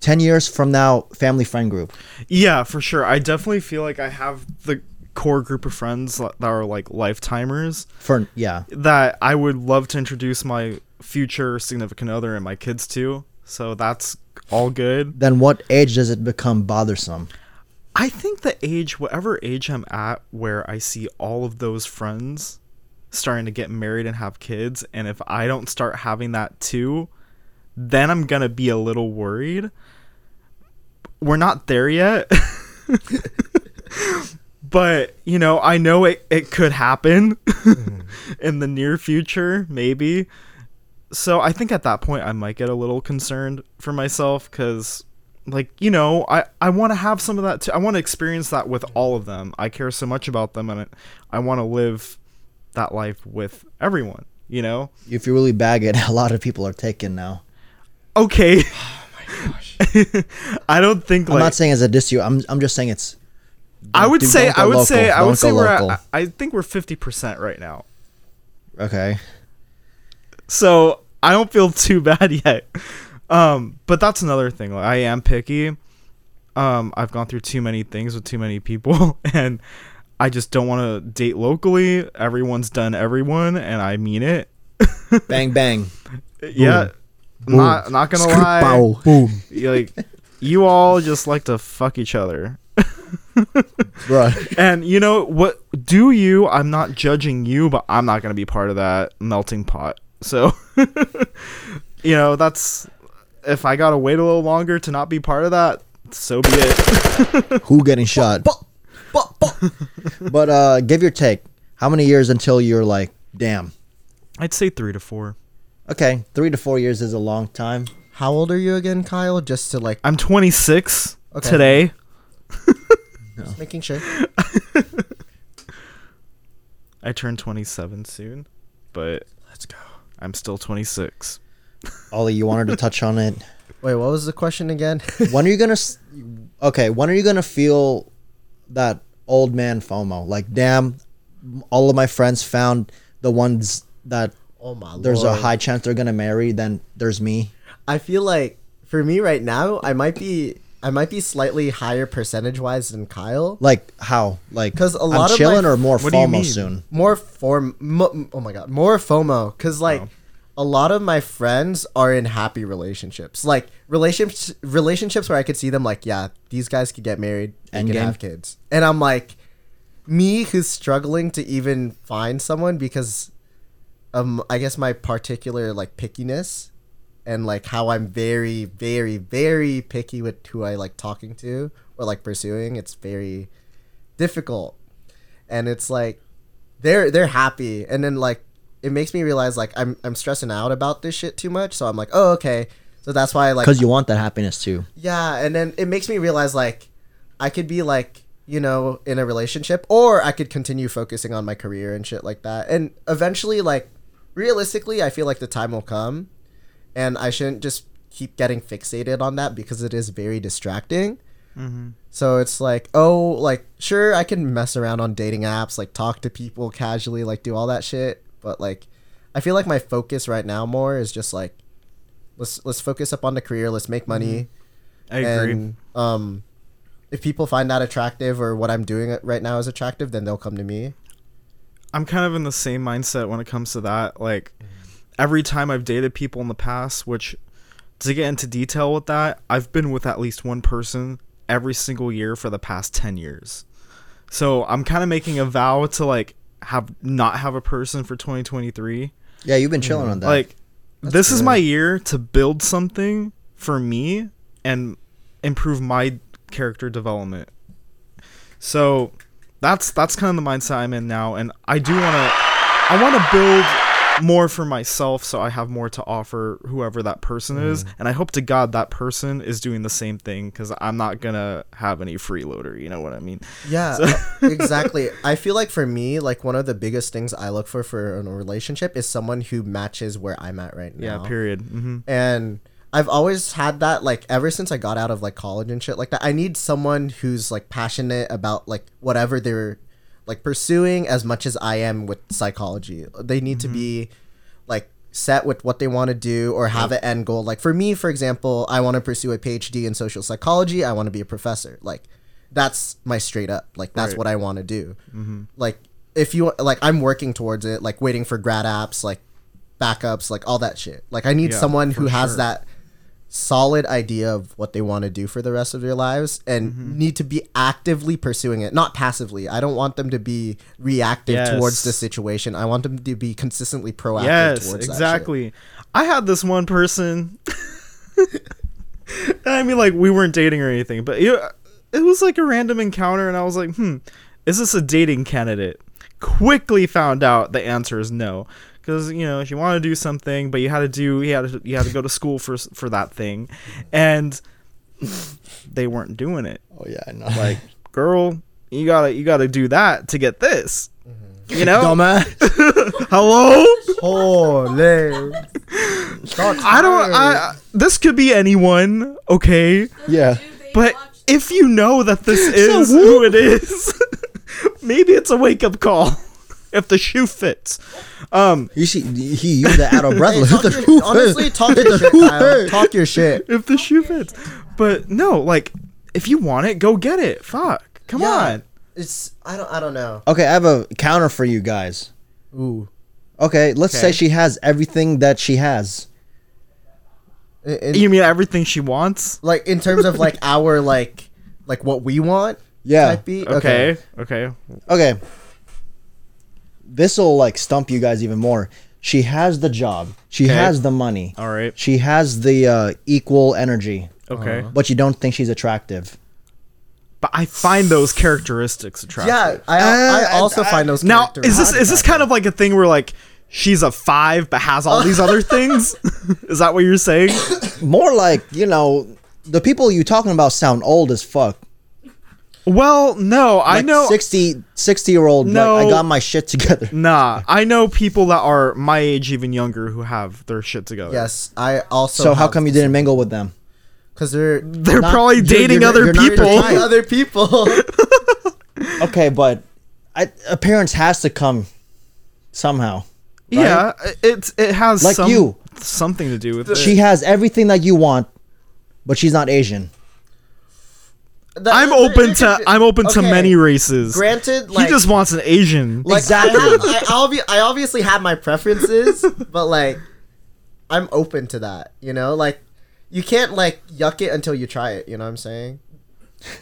S1: ten years from now, family friend group.
S2: Yeah, for sure. I definitely feel like I have the core group of friends that are like lifetimers
S1: For yeah,
S2: that I would love to introduce my future significant other and my kids to. So that's all good.
S1: then what age does it become bothersome?
S2: I think the age, whatever age I'm at, where I see all of those friends starting to get married and have kids, and if I don't start having that too, then I'm gonna be a little worried. We're not there yet. but, you know, I know it, it could happen in the near future, maybe. So I think at that point I might get a little concerned for myself because like you know i i want to have some of that too i want to experience that with all of them i care so much about them and i want to live that life with everyone you know
S1: If you really bag it, a lot of people are taken now.
S2: okay oh my gosh i don't think
S1: I'm
S2: like
S1: not saying as a diss you. I'm I'm just saying it's.
S2: i would say i would say
S1: local.
S2: i would say we're at, i think we're 50% right now
S1: Okay.
S2: so I don't feel too bad yet. Um, but that's another thing. Like, I am picky. Um, I've gone through too many things with too many people, and I just don't want to date locally. Everyone's done everyone, and I mean it.
S1: Bang bang.
S2: Yeah, not not gonna lie.
S1: Boom.
S2: You, Like you all just like to fuck each other.
S1: Bruh.
S2: And you know what? Do you? I'm not judging you, but I'm not gonna be part of that melting pot. So, you know, that's if I gotta wait a little longer to not be part of that, so be it.
S1: Who getting shot? But uh, give your take. How many years until you're like, damn?
S2: I'd say three to four.
S1: Okay, three to four years is a long time.
S3: How old are you again, Kyle? Just to like
S2: I'm 26
S3: Okay.
S2: today.
S3: just making sure.
S2: I turn 27 soon, but
S3: Let's go.
S2: I'm still 26.
S1: Ollie, you wanted to touch on it.
S3: Wait, what was the question again?
S1: When are you gonna? Okay, when are you gonna feel that old man FOMO? Like, damn, all of my friends found the ones that
S3: oh my
S1: there's
S3: lord.
S1: a high chance they're gonna marry. Then there's me.
S3: I feel like for me right now, I might be I might be slightly higher percentage wise than Kyle.
S1: Like how? Like
S3: because a lot of
S1: chilling
S3: my-
S1: or more
S2: What do you
S1: FOMO soon.
S3: More form. Mo, oh my god, more FOMO. Cause like
S2: Oh.
S3: A lot of my friends are in happy relationships, like relationships relationships where I could see them like, yeah, these guys could get married and could have kids, and I'm like, me who's struggling to even find someone because, um, I guess my particular like pickiness, and like how I'm very, very, very picky with who I like talking to or like pursuing. It's very difficult, and it's like they're they're happy, and then like it makes me realize like I'm I'm stressing out about this shit too much. So I'm like, oh okay, so that's why I like
S1: Because you want that happiness too.
S3: yeah, and then it makes me realize like I could be like, you know, in a relationship or I could continue focusing on my career and shit like that. And eventually like realistically, I feel like the time will come and I shouldn't just keep getting fixated on that because it is very distracting.
S2: Mm-hmm.
S3: So it's like, oh, like sure I can mess around on dating apps, like talk to people casually, like do all that shit, but like I feel like my focus right now more is just like let's let's focus up on the career, let's make money.
S2: I agree.
S3: And um, if people find that attractive or what I'm doing right now is attractive, then they'll come to me.
S2: I'm kind of in the same mindset when it comes to that. Like every time I've dated people in the past, which to get into detail with that, I've been with at least one person every single year for the past 10 years. So I'm kind of making a vow to like have not have a person for 2023.
S1: Yeah, you've been chilling mm. on that.
S2: Like this is my year to build something for me and improve my character development. So that's that's kind of the mindset I'm in now and I do want to I want to build more for myself so I have more to offer whoever that person is and I hope to god that person is doing the same thing cuz I'm not going to have any freeloader, you know what I mean?
S3: Yeah, exactly. I feel like for me, like one of the biggest things I look for for a relationship is someone who matches where I'm at right now.
S2: Yeah, period. Mhm.
S3: And I've always had that like ever since I got out of like college and shit like that. I need someone who's like passionate about like whatever they're like pursuing as much as I am with psychology. They need to mm-hmm. be like set with what they want to do or have an end goal. Like for me, for example, I want to pursue a PhD in social psychology. I want to be a professor. Like that's my straight up. Like that's
S2: Right.
S3: what I want to do. Mm-hmm. Like if you like, I'm working towards it. Like waiting for grad apps, like backups, like all that shit. Like I need
S2: Yeah,
S3: someone who has
S2: sure.
S3: that solid idea of what they want to do for the rest of their lives and
S2: Mm-hmm.
S3: need to be actively pursuing it, not passively. I don't want them to be reactive
S2: Yes.
S3: towards the situation. I want them to be consistently proactive
S2: Yes,
S3: towards
S2: exactly. I had this one person. I mean, like we weren't dating or anything, but it, it was like a random encounter, and I was like, "Hmm, is this a dating candidate?" Quickly found out the answer is no, because you know if you want to do something, but you had to do you had to you had to go to school for s- for that thing, and they weren't doing it.
S1: oh yeah, I know.
S2: Like, girl, you gotta you gotta do that to get this. Mm-hmm. You know,
S1: dumbass.
S2: hello.
S3: Holy.
S2: I don't. I this could be anyone, okay?
S1: yeah.
S2: But if you know that this is who it is, maybe it's a wake up call. If the shoe fits, um,
S1: You see, he used the out of breath.
S3: Hey, talk
S1: the
S3: your-
S1: hoop.
S3: honestly, talk your shit. Kyle. Talk your shit.
S2: if the shoe fits, but no, like if you want it, go get it. Fuck, come
S3: Yeah.
S2: on.
S3: It's I don't I don't know.
S1: Okay, I have a counter for you guys.
S3: Ooh.
S1: Okay, let's say she has everything that she has.
S3: In- in-
S2: You mean everything she wants?
S3: like in terms of like our like like what we want.
S1: Yeah.
S3: Type beat?
S2: Okay, okay.
S1: Okay. This will like stump you guys even more. She has the job. She
S2: Okay.
S1: has the money.
S2: All right.
S1: She has the uh, equal energy,
S2: Okay.
S1: but you don't think she's attractive.
S2: But I find those characteristics attractive.
S3: Yeah, I I also
S1: I-
S3: find those.
S2: Now,
S3: characters
S2: is this is this kind of like a thing where like she's a five but has all these other things? is that what you're saying?
S1: More like, you know, the people you talking about sound old as fuck.
S2: Well, no, I know.
S1: 60, 60 year old,
S2: No.
S1: like, I got my shit together.
S2: Nah, I know people that are my age, even younger, who have their shit together.
S3: Yes, I also.
S1: So, how come you didn't mingle with them?
S3: Because they're
S2: they're
S1: Not-
S2: probably
S1: you're-
S2: dating
S1: you're-
S2: other
S1: you're not
S2: people.
S1: entertained.
S3: other people.
S1: Okay, but I, appearance has to come somehow.
S2: Yeah, it's it has
S1: Like
S2: some-
S1: you.
S2: something to do with it.
S1: She has everything that you want, but she's not Asian.
S3: That-
S2: I'm open to
S3: could
S2: I'm open to many races.
S3: Granted, like, he
S2: just wants an Asian.
S3: like
S1: Exactly.
S3: I, have, I, obvi- I obviously have my preferences, but like I'm open to that. You know, like you can't like yuck it until you try it. You know what I'm saying?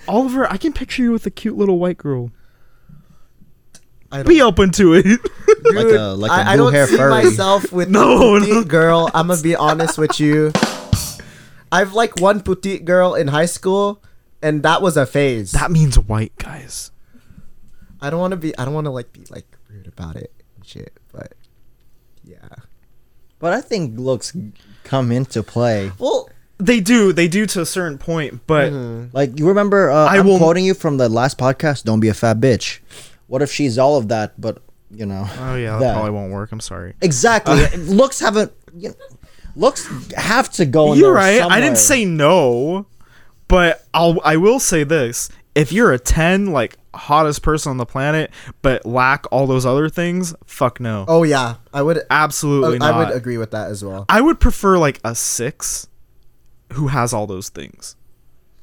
S2: Oliver, I can picture you with a cute little white girl.
S3: I
S2: Be open to it.
S1: Like a like a
S3: I, I
S1: blue
S3: don't
S1: hair
S3: see
S1: furry.
S3: myself with
S2: No,
S3: no,
S2: no.
S3: girl. I'm gonna be honest with you. I've like one petite girl in high school, and that was a phase.
S2: that means white guys.
S3: I don't want to be. I don't want to like be like rude about it and shit. But yeah.
S1: But I think looks come into play.
S3: Well,
S2: They do, they do to a certain point, but
S3: mhm.
S1: Like you remember, uh,
S2: I
S1: I'm
S2: will-
S1: quoting you from the last podcast. Don't be a fat bitch. What if she's all of that, but you know?
S2: oh yeah, that,
S1: that.
S2: probably won't work. I'm sorry.
S1: Exactly. looks haven't. You know, looks have to go. In
S2: You're
S1: there
S2: right. I didn't say no, but I'll I will say this: if you're a ten, like hottest person on the planet, but lack all those other things, fuck no,
S3: oh yeah, I would.
S2: absolutely
S3: I
S2: not.
S3: would agree with that as well.
S2: I would prefer like a six, who has all those things.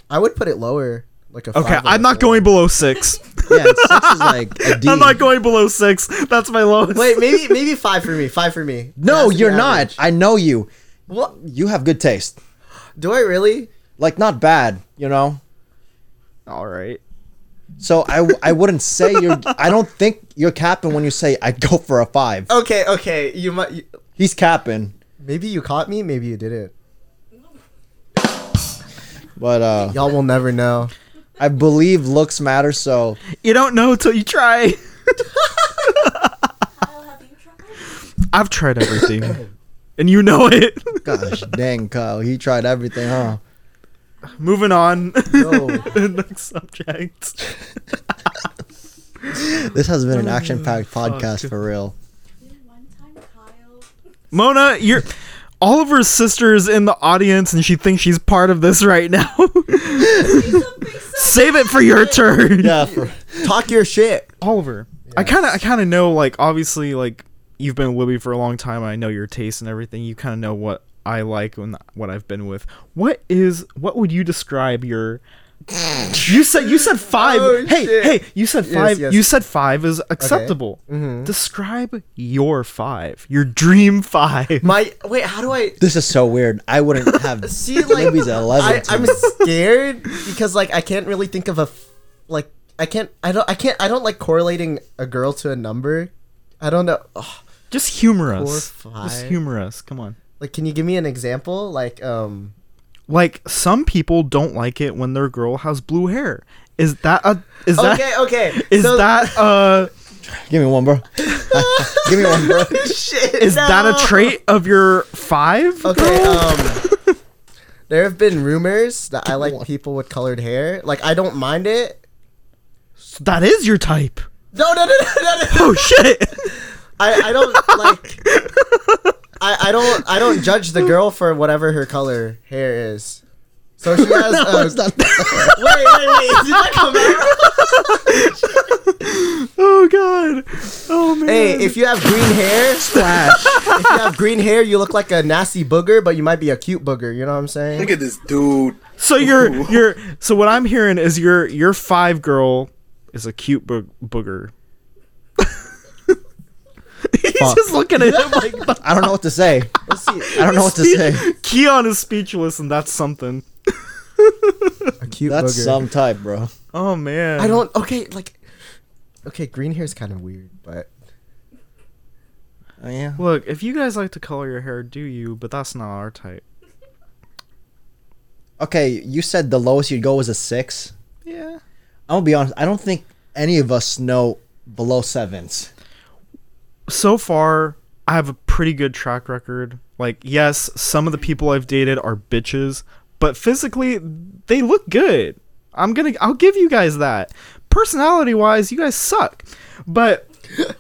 S3: I would put it lower, like a.
S2: Okay,
S3: five
S2: I'm not
S3: four.
S2: going below six.
S1: Yeah, six is like a D.
S2: I'm not going below six. That's my lowest.
S3: Wait, maybe maybe five for me. Five for me.
S1: No, you're
S3: average.
S1: not. I know you.
S3: What?
S1: You have good taste.
S3: Do I really?
S1: Like not bad, you know.
S2: All right.
S1: So I, I wouldn't say you're. I don't think you're capping when you say I'd go for a five.
S3: Okay, okay. You might. You,
S1: He's capping,
S3: maybe you caught me. Maybe you didn't.
S1: but uh,
S3: Y'all will never know.
S1: I believe looks matter. So
S2: You don't know till you try.
S4: Kyle, have you tried?
S2: I've tried everything, and you know it.
S1: gosh dang, Kyle, he tried everything, huh?
S2: Moving on.
S3: Yo.
S2: Next subject.
S1: This has been an action-packed oh,
S2: fuck.
S1: podcast for real.
S4: One time Kyle.
S2: Mona, you're. Oliver's sister is in the audience, and she thinks she's part of this right now. Save it for your turn.
S1: Yeah, for,
S3: Talk your shit.
S2: Oliver, I kind of, I kind of know, like, obviously, like, you've been with Libby for a long time. I know your taste and everything. You kind of know what I like and what I've been with. What is, what would you describe your? You said you said five.
S3: Oh,
S2: hey,
S3: shit.
S2: hey, you said five.
S3: yes.
S2: You said five is acceptable.
S3: Mhm.
S2: Describe your five, your dream five.
S3: My wait. How do I?
S1: this is so weird. I wouldn't have.
S3: See, like
S1: Libby's 11
S3: I, I'm scared because like I can't really think of a f- like I can't I don't I can't I don't like correlating a girl to a number. I don't know. Ugh.
S2: Just humor us.
S3: Four,
S2: Just
S3: five.
S2: humor us. Come on.
S3: Like, can you give me an example? Like, um,
S2: Like some people don't like it when their girl has blue hair. Is that a? Is that?
S3: okay, okay.
S2: Is
S3: so-
S2: that uh?
S1: Give me one, bro. Give me one, bro.
S3: shit?
S2: Is that a trait of your five?
S3: Okay,
S2: girl?
S3: um, there have been rumors that I like people with colored hair. Like, I don't mind it.
S2: that is your type.
S3: No, no, no, no, no. no.
S2: Oh shit!
S3: I, I don't like. I, I don't I don't judge the girl for whatever her color hair is. So she has.
S1: No,
S3: uh,
S1: it's not.
S3: wait, wait, wait! Did that come out?
S2: oh god! Oh man!
S3: Hey, if you have green hair,
S1: Splash.
S3: if you have green hair, you look like a nasty booger, but you might be a cute booger. You know what I'm saying?
S5: Look at this dude.
S2: so you're you're so what I'm hearing is your your five girl is a cute bo- booger. He's just looking at him like
S1: I don't know what to say.
S3: Let's see.
S1: I don't know what to say.
S2: Kiann is speechless, and that's something.
S3: A cute
S1: That's
S3: booger.
S1: some type, bro.
S2: Oh man!
S3: I don't. Okay, like. Okay, green hair is kind of weird, but
S1: Oh, yeah.
S2: Look, if you guys like to color your hair, do you? But that's not our type.
S1: Okay, you said the lowest you'd go was a six.
S2: Yeah.
S1: I'm gonna be honest. I don't think any of us know below sevens.
S2: So far, I have a pretty good track record. Like, yes, some of the people I've dated are bitches, but physically, they look good. I'm gonna, I'll give you guys that. Personality wise, you guys suck. But,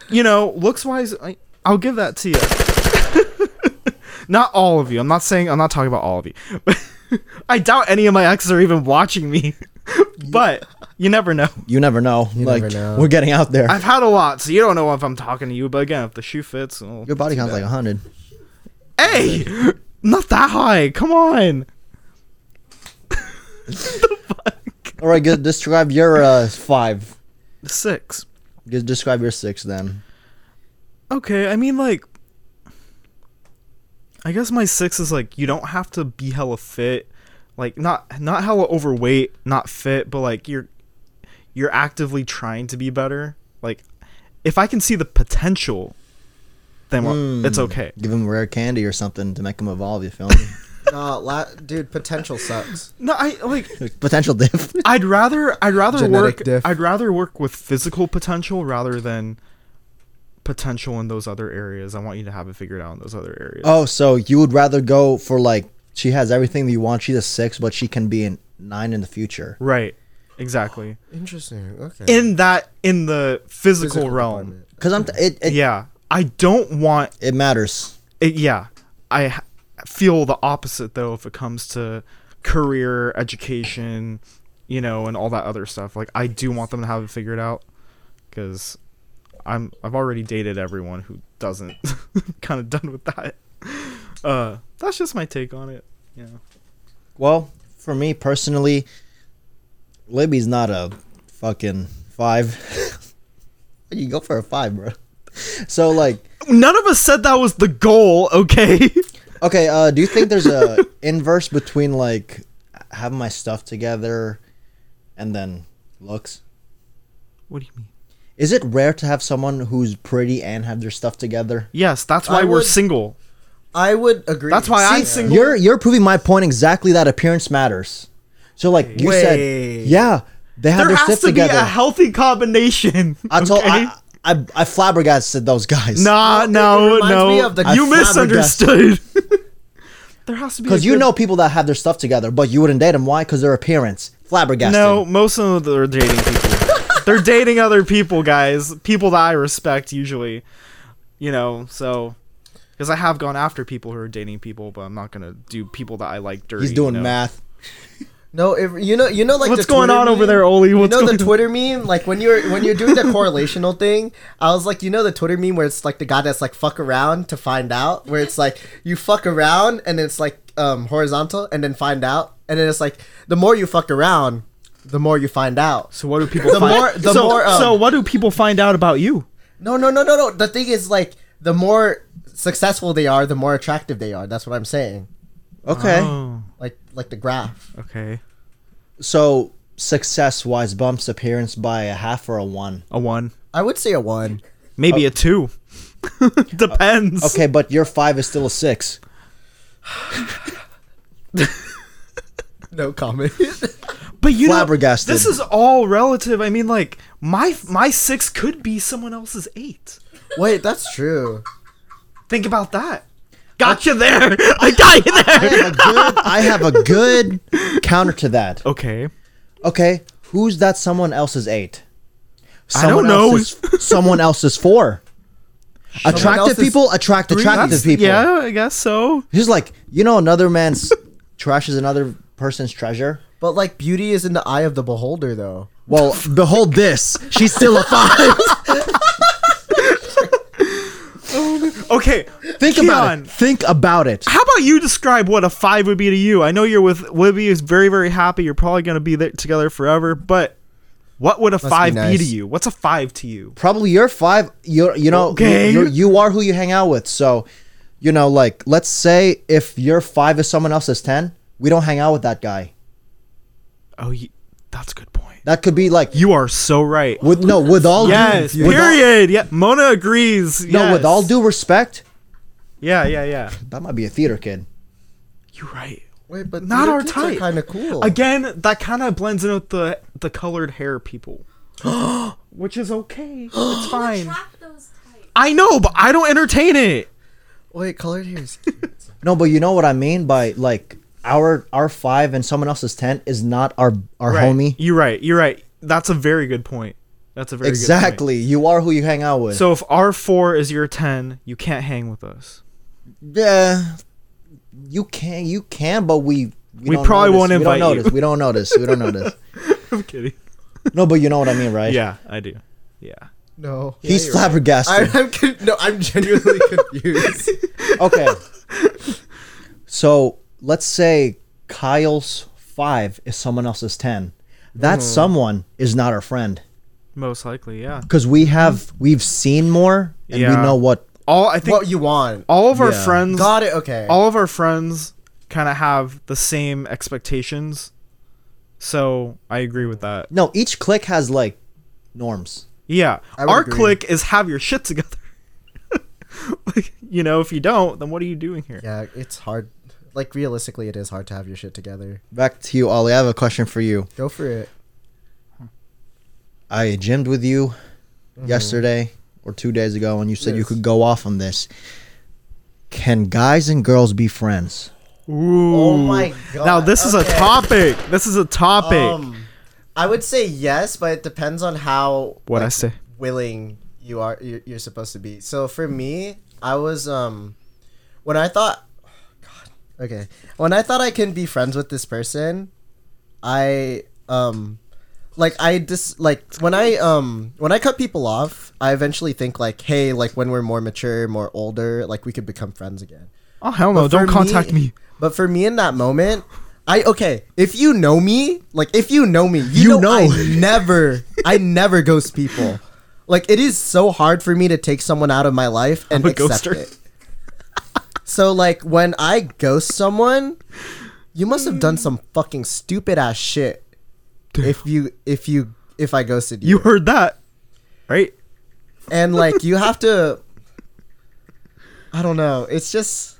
S2: you know, looks wise, I, I'll give that to you. not all of you. I'm not saying, I'm not talking about all of you. I doubt any of my exes are even watching me. but, you never know.
S1: You never know.
S3: You
S1: like
S3: never know.
S1: we're getting out there.
S2: I've had a lot, so you don't know if I'm talking to you. But again, if the shoe fits, well,
S1: Your body count's like a hundred.
S2: hey, not that high. Come on.
S1: All right, good. Describe your uh five.
S2: Six.
S1: Good. Describe your six then.
S2: Okay, I mean like. I guess my six is like you don't have to be hella fit, like not not hella overweight, not fit, but like you're you're actively trying to be better. Like, if I can see the potential, then well, it's okay.
S1: Give him rare candy or something to make him evolve. You feel me?
S3: uh, la- dude, potential sucks.
S2: No, I like.
S1: Potential diff.
S2: I'd rather I'd rather
S3: Genetic
S2: work
S3: diff.
S2: I'd rather work with physical potential rather than potential in those other areas. I want you to have it figured out in those other areas.
S1: Oh, so you would rather go for like she has everything that you want. She's a six, but she can be a nine in the future.
S2: Right. Exactly.
S3: Interesting. Okay.
S2: In that in the physical,
S3: Physical
S2: realm.
S1: Because I'm. T- it, it
S2: Yeah. I don't want
S1: it matters.
S2: it, yeah. I feel the opposite though if it comes to career, education, you know, and all that other stuff. Like I do want them to have it figured out cuz I'm I've already dated everyone who doesn't kind of done with that. Uh that's just my take on it. Yeah.
S1: Well, for me personally, Libby's not a fucking five. you go for a five, bro. So like,
S2: None of us said that was the goal, okay?
S1: Okay, uh, do you think there's a inverse between like having my stuff together and then looks?
S2: What do you mean?
S1: Is it rare to have someone who's pretty and have their stuff together?
S2: Yes, that's why
S3: I
S2: we're
S3: would-
S2: single.
S3: I would agree.
S2: That's why I'm single.
S1: You're you're proving my point exactly that appearance matters. So like you
S3: Wait.
S1: said, yeah, they have
S2: There
S1: their
S2: has
S1: stuff
S2: to be
S1: together.
S2: a healthy combination.
S1: I told
S2: okay?
S1: I, I I flabbergasted those guys.
S2: Nah,
S3: Well, it
S2: no, no.
S3: me of the-
S2: you misunderstood. there has to be
S1: because you
S2: good-
S1: know people that have their stuff together, but you wouldn't date them. Why? Because their appearance. Flabbergasted.
S2: No, most of them are dating people. They're dating other people, guys. People that I respect usually. You know, so because I have gone after people who are dating people, but I'm not gonna do people that I like dirty.
S1: he's doing
S2: you know?
S1: math.
S3: No, if, you know, you know, like
S2: What's
S3: the
S2: going
S3: Twitter
S2: on over
S3: meme?
S2: there, Oli?
S3: You
S2: What's
S3: know the
S2: going on?
S3: Twitter meme, like when you're when you're doing the correlational thing. I was like, you know, the Twitter meme where it's like the guy that's like fuck around to find out, where it's like you fuck around and it's like um horizontal and then find out, and then it's like the more you fuck around, the more you find out.
S2: So what do people?
S3: The
S2: find-
S3: more- the
S2: so,
S3: more, um,
S2: so what do people find out about you?
S3: No, no, no, no, no. The thing is, like, the more successful they are, the more attractive they are. That's what I'm saying.
S1: Okay.
S2: Oh,
S3: Like, like the graph.
S2: okay.
S1: So success wise bumps appearance by a half or a one.
S2: A one,
S3: I would say a one.
S2: maybe uh, a two. Depends.
S1: Uh, okay, but your five is still a six.
S3: No comment.
S2: But you
S1: Flabbergasted.
S2: know, this is all relative. I mean, like my my six could be someone else's eight.
S3: Wait, that's true.
S2: Think about that. Got you there. I got you
S1: I
S2: there.
S1: have a good I have a good counter to that.
S2: Okay.
S1: Okay, who's that someone else's eight?
S2: I don't know.
S1: Else's, someone else's four. Attractive people attract attractive
S2: That's-
S1: people.
S2: Yeah, I guess so.
S1: He's like, you know, another man's trash is another person's treasure.
S3: But like, beauty is in the eye of the beholder, though.
S1: Well, behold this. She's still a five.
S2: Okay.
S1: Think about
S2: Kiann,
S1: it. Think about it.
S2: How about you describe what a five would be to you? I know you're with Libby is very very happy. You're probably gonna be there together forever. But what would a
S3: be
S2: five be,
S3: nice.
S2: to you? What's a five to you?
S1: Probably you're five. You're, you know,
S2: Okay.
S1: you're, you are who you hang out with. So, you know, like, let's say if your five is someone else's 10, we don't hang out with that guy.
S2: Oh, ye- that's a good point.
S1: That could be like,
S2: You are so right.
S1: with no, with all
S2: Yes.
S1: due, with all-
S2: Period. Yeah. Mona agrees.
S1: no, with all due respect,
S2: Yeah. Yeah. Yeah.
S1: that might be a theater kid.
S2: You're right.
S3: Wait, but
S2: Not our type.
S3: Kind of cool.
S2: Again, that kind of blends in with the the colored hair people, which is okay. It's fine.
S4: Attract those types.
S2: I know, but I don't entertain it.
S3: Wait, colored hair is cute.
S1: No, but you know what I mean by like our our five and someone else's ten is not our our
S2: Right.
S1: homie.
S2: You're right. You're right. That's a very good point. That's a very Good
S1: Exactly. You are who you hang out with.
S2: So if our four is your ten, you can't hang with us.
S1: yeah, you can you can, but we
S2: We
S1: don't
S2: probably
S1: notice.
S2: won't
S1: we
S2: invite
S1: don't
S2: you.
S1: notice. We don't notice. We don't notice.
S2: I'm kidding.
S1: No, but you know what I mean, right?
S2: Yeah, I do. Yeah.
S3: No.
S1: He's
S2: you're right.
S1: flabbergasted.
S3: I, I'm con- no, I'm genuinely confused.
S1: okay. So let's say Kyle's five is someone else's ten. That
S2: Mm-hmm.
S1: someone is not our friend
S2: Most likely, yeah.
S1: because we have we've seen more and we know what.
S2: All I think
S3: what you want?
S2: all of our
S1: Yeah.
S2: friends
S3: Got it. Okay.
S2: all of our friends kind of have the same expectations. So, I agree with that.
S1: No, each clique has like norms.
S2: Yeah. Our
S3: agree.
S2: clique is have your shit together. like, you know, if you don't, then what are you doing here?
S3: yeah, it's hard. Like realistically, it is hard to have your shit together.
S1: Back to you, Ollie. I have a question for you.
S3: Go for it.
S1: I gymmed with you yesterday or two days ago, and you said you could go off on this. Can guys and girls be friends?
S2: Ooh.
S3: Oh my god.
S2: Now, this is a topic. This is a topic.
S3: Um, I would say yes, but it depends on how
S2: what I say.
S3: willing you are you're, you're supposed to be. So for me, I was um when I thought god okay, when I thought I can be friends with this person, I um like I just like when I um when I cut people off, I eventually think like, hey, like when we're more mature, more older, like we could become friends again.
S2: Oh, hell no. Don't contact me.
S3: But for me in that moment, I okay. If you know me, like if you know me, you,
S1: You
S3: know,
S1: know.
S3: I never, I never ghost people. Like it is so hard for me to take someone out of my life and accept
S2: ghoster.
S3: it. So like when I ghost someone, you must have done some fucking stupid ass shit. If you if you if I ghosted you.
S2: You heard that, right?
S3: and like you have to I don't know. It's just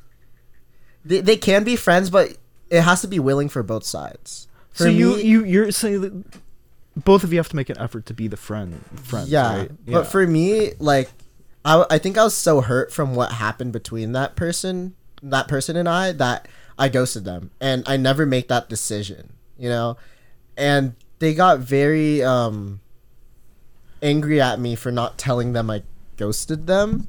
S3: they, they can be friends, but it has to be willing for both sides. For
S2: so you
S3: me-
S2: you you're saying that both of you have to make an effort to be the friend friends,
S3: yeah,
S2: right?
S3: but for me, like, I, I think I was so hurt from what happened between that person, that person and I, that I ghosted them, and I never make that decision, you know, and they got very um angry at me for not telling them I ghosted them,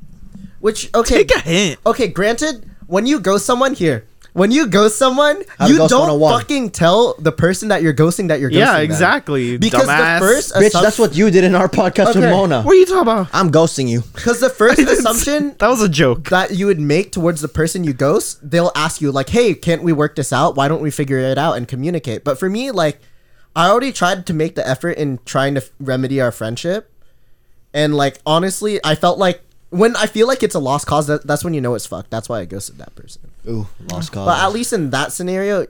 S3: which okay,
S2: take a hint.
S3: okay, granted, when you ghost someone here. When you ghost someone,
S1: How
S3: you
S1: ghost
S3: don't
S1: 101.
S3: fucking tell the person that you're ghosting that you're ghosting.
S2: Yeah,
S3: them.
S2: exactly.
S3: Because
S2: dumbass.
S3: the first
S1: Bitch, that's what you did in our podcast with
S3: Okay.
S1: Mona.
S2: What are you talking about?
S1: I'm ghosting you.
S3: because the first assumption
S2: That was a joke.
S3: that you would make towards the person you ghost, they'll ask you like, "Hey, can't we work this out? Why don't we figure it out and communicate?" But for me, like, I already tried to make the effort in trying to f- remedy our friendship, and like honestly, I felt like when I feel like it's a lost cause, that, that's when you know it's fucked. That's why I ghosted that person.
S1: Ooh, lost cause.
S3: But at least in that scenario,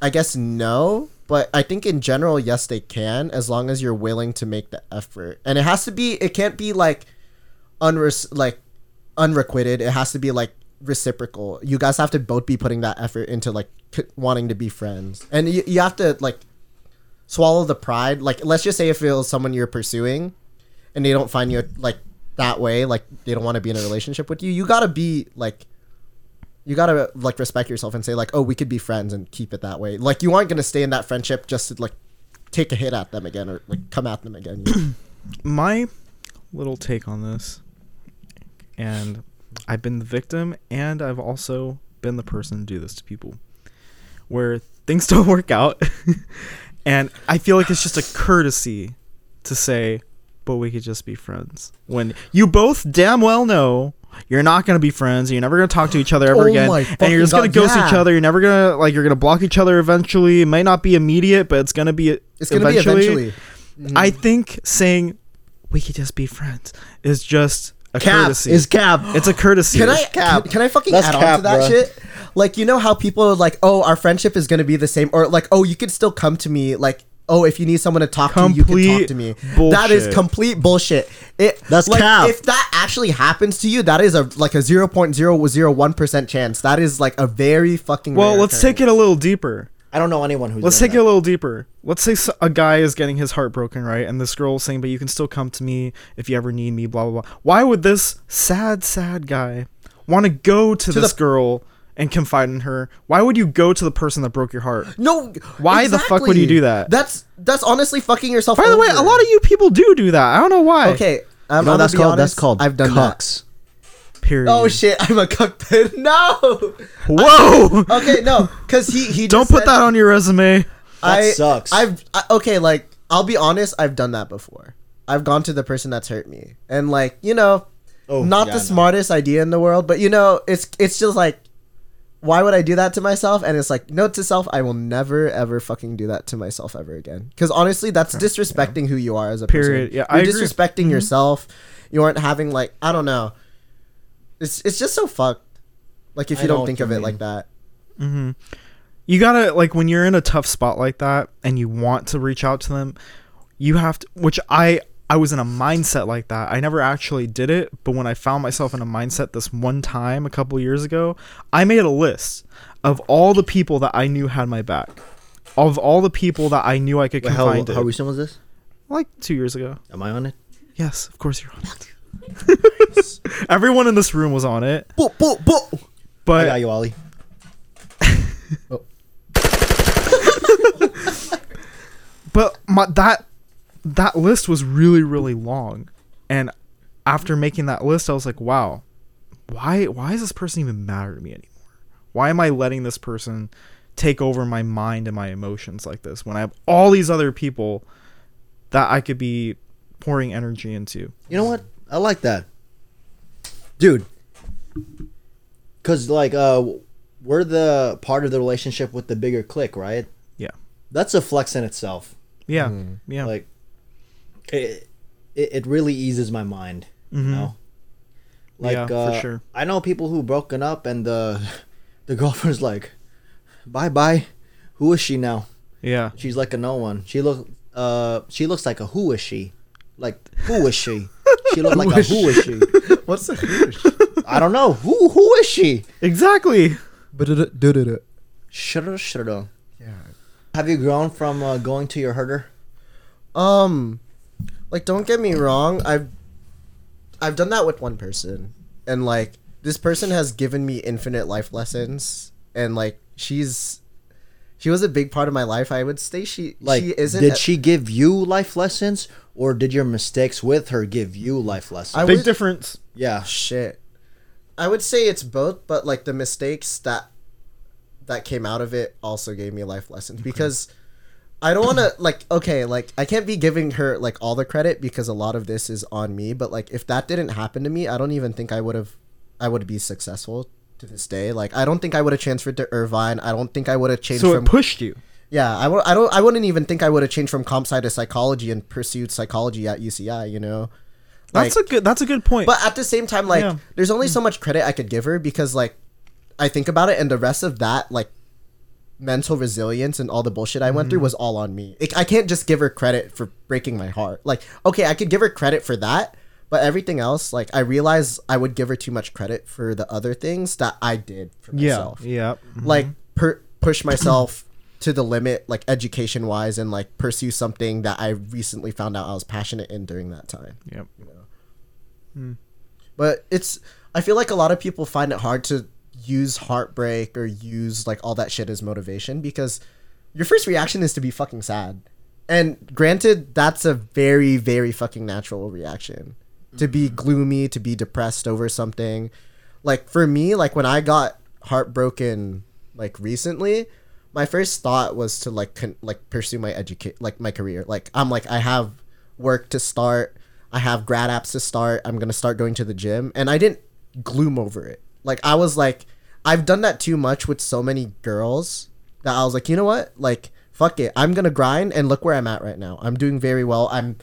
S3: I guess no. But I think in general, yes, they can as long as you're willing to make the effort. And it has to be. It can't be like, unres like, unrequited. It has to be like reciprocal. You guys have to both be putting that effort into like c- wanting to be friends, and you, you have to like swallow the pride. Like, let's just say if it was someone you're pursuing, and they don't find you like that way, like they don't want to be in a relationship with you, you gotta be like you gotta like respect yourself and say like, oh, we could be friends and keep it that way. Like you aren't gonna stay in that friendship just to like take a hit at them again or like come at them again.
S2: my little take on this, and I've been the victim, and I've also been the person to do this to people, where things don't work out, and I feel like it's just a courtesy to say, but we could just be friends. When you both damn well know. You're not gonna be friends. You're never gonna talk to each other ever
S3: Oh
S2: again, and you're just
S3: fucking
S2: gonna
S3: God,
S2: ghost each other. You're never gonna like. You're gonna block each other eventually. It might not be immediate, but it's gonna be.
S3: It's gonna be eventually. Mm-hmm.
S2: I think saying we could just be friends is just a
S1: cap
S2: courtesy.
S1: is cap.
S2: it's a courtesy.
S3: Can I
S1: cap.
S3: Can, can I fucking
S1: That's
S3: add on to that
S1: bruh.
S3: shit? Like you know how people are like, oh, our friendship is gonna be the same, or like, oh, you could still come to me, like. Oh, if you need someone to talk to, you can talk to me. That is complete bullshit. It
S1: That's
S3: like,
S1: cap.
S3: If that actually happens to you, that is a like a zero point zero zero one percent chance. That is like a very fucking.
S2: well,
S3: rare
S2: let's take it a little deeper.
S1: I don't know anyone who's.
S2: Let's
S1: doing
S2: take it a little deeper. Let's say a guy is getting his heart broken, right? And this girl is saying, "But you can still come to me if you ever need me." Blah blah blah. Why would this sad, sad guy want to go to,
S3: To
S2: this
S3: the-
S2: girl and confide in her? Why would you go to the person that broke your heart?
S3: No.
S2: Why the fuck would you do that?
S3: That's that's honestly fucking yourself.
S2: By the way, a lot of you people do do that. I don't know why.
S3: Okay, um, I'm,
S1: No,
S3: I'm
S1: that's called.
S3: honest,
S1: That's called.
S3: I've done
S1: cucks.
S2: Period.
S3: Oh shit, I'm a cuck. No.
S2: Whoa!
S3: Okay, no, because he he
S2: Don't put
S3: said-
S2: that on your resume.
S3: I,
S1: sucks.
S3: I've I, okay, like I'll be honest, I've done that before. I've gone to the person that's hurt me, and like you know,
S1: Oh,
S3: not
S1: yeah,
S3: the
S1: no.
S3: smartest idea in the world, but you know, it's it's just like, why would I do that to myself? And it's like, note to self, I will never ever fucking do that to myself ever again. Because honestly, that's disrespecting who you are as a
S2: Period.
S3: person.
S2: Yeah,
S3: you're
S2: I agree. Mm-hmm.
S3: disrespecting yourself. You aren't having like I don't know. It's it's just so fucked. Like if you
S1: know
S3: don't think of it like that.
S2: hmm You gotta like when you're in a tough spot like that and you want to reach out to them, you have to. Which I I was in a mindset like that. I never actually did it, but when I found myself in a mindset this one time a couple years ago, I made a list of all the people that I knew had my back, of all the people that I knew I could
S1: Wait, how,
S2: confide
S1: how
S2: to.
S1: recent was this?
S2: Like two years ago.
S1: Am I on it?
S2: Yes, of course you're on it. Everyone in this room was on it,
S3: Boop, boop, boop.
S1: I
S2: but
S1: got you, Ollie. Oh.
S2: but my that that list was really really long and after making that list i was like wow why why does this person even matter to me anymore why am i letting this person take over my mind and my emotions like this when i have all these other people that i could be pouring energy into
S1: You know what? I like that, dude. Cause like uh, we're the part of the relationship with the bigger clique, right?
S2: yeah
S1: That's a flex in itself.
S2: yeah
S3: Hmm.
S2: yeah
S1: Like, it, it, it really eases my mind. You
S2: Mhm.
S1: know. Like,
S2: Yeah, for
S1: uh,
S2: sure.
S1: I know people who broken up and the the girlfriend's like, bye bye. Who is she now?
S2: Yeah.
S1: She's like a no one. She look uh she looks like a who is she? Like who is she? She looked like a who is she?
S3: What's a the
S1: I don't know. Who who is she?
S2: Exactly.
S1: Shoulda shoulda.
S3: Yeah.
S1: Have you grown from uh, going to your herder?
S3: Um, like don't get me wrong, I've I've done that with one person, and like this person has given me infinite life lessons, and like she's she was a big part of my life. I would say she
S1: Like,
S3: she isn't.
S1: did
S3: a-
S1: she give you life lessons, or did your mistakes with her give you life lessons?
S3: I
S2: Big
S3: would-
S2: difference.
S1: yeah.
S3: shit? I would say it's both, but like the mistakes that that came out of it also gave me life lessons because I don't want to like okay, like I can't be giving her like all the credit because a lot of this is on me, but like if that didn't happen to me, I don't even think I would have I would be successful to this day. Like I don't think I would have transferred to Irvine. I don't think I would have changed
S2: So
S3: from
S2: it pushed you.
S3: yeah, I w- I don't I wouldn't even think I would have changed from comp sci to psychology and pursued psychology at UCI, you know.
S2: That's a good. That's a good point.
S3: but at the same time, like,
S2: Yeah.
S3: there's only mm. so much credit I could give her because, like, I think about it, and the rest of that, like, mental resilience and all the bullshit I went through mm-hmm. was all on me. I can't just give her credit for breaking my heart. Like, okay, I could give her credit for that, but everything else, like, I realized I would give her too much credit for the other things that I did for
S2: yeah.
S3: myself.
S2: Yeah.
S3: Like, mm-hmm. per- push myself to the limit, like, education wise, and, like, pursue something that I recently found out I was passionate in during that time
S2: Yep. Hmm.
S3: but it's i feel like a lot of people find it hard to use heartbreak or use like all that shit as motivation because your first reaction is to be fucking sad. And granted that's a very very fucking natural reaction to be mm-hmm. gloomy to be depressed over something. Like for me like when i got heartbroken like recently my first thought was to like con- like pursue my educate like my career. Like i'm like i have work to start. I have grad apps to start. I'm gonna start going to the gym. And i didn't gloom over it like i was like i've done that too much with so many girls that i was like you know what? Like fuck it. I'm gonna grind and look where i'm at right now. I'm doing very well. I'm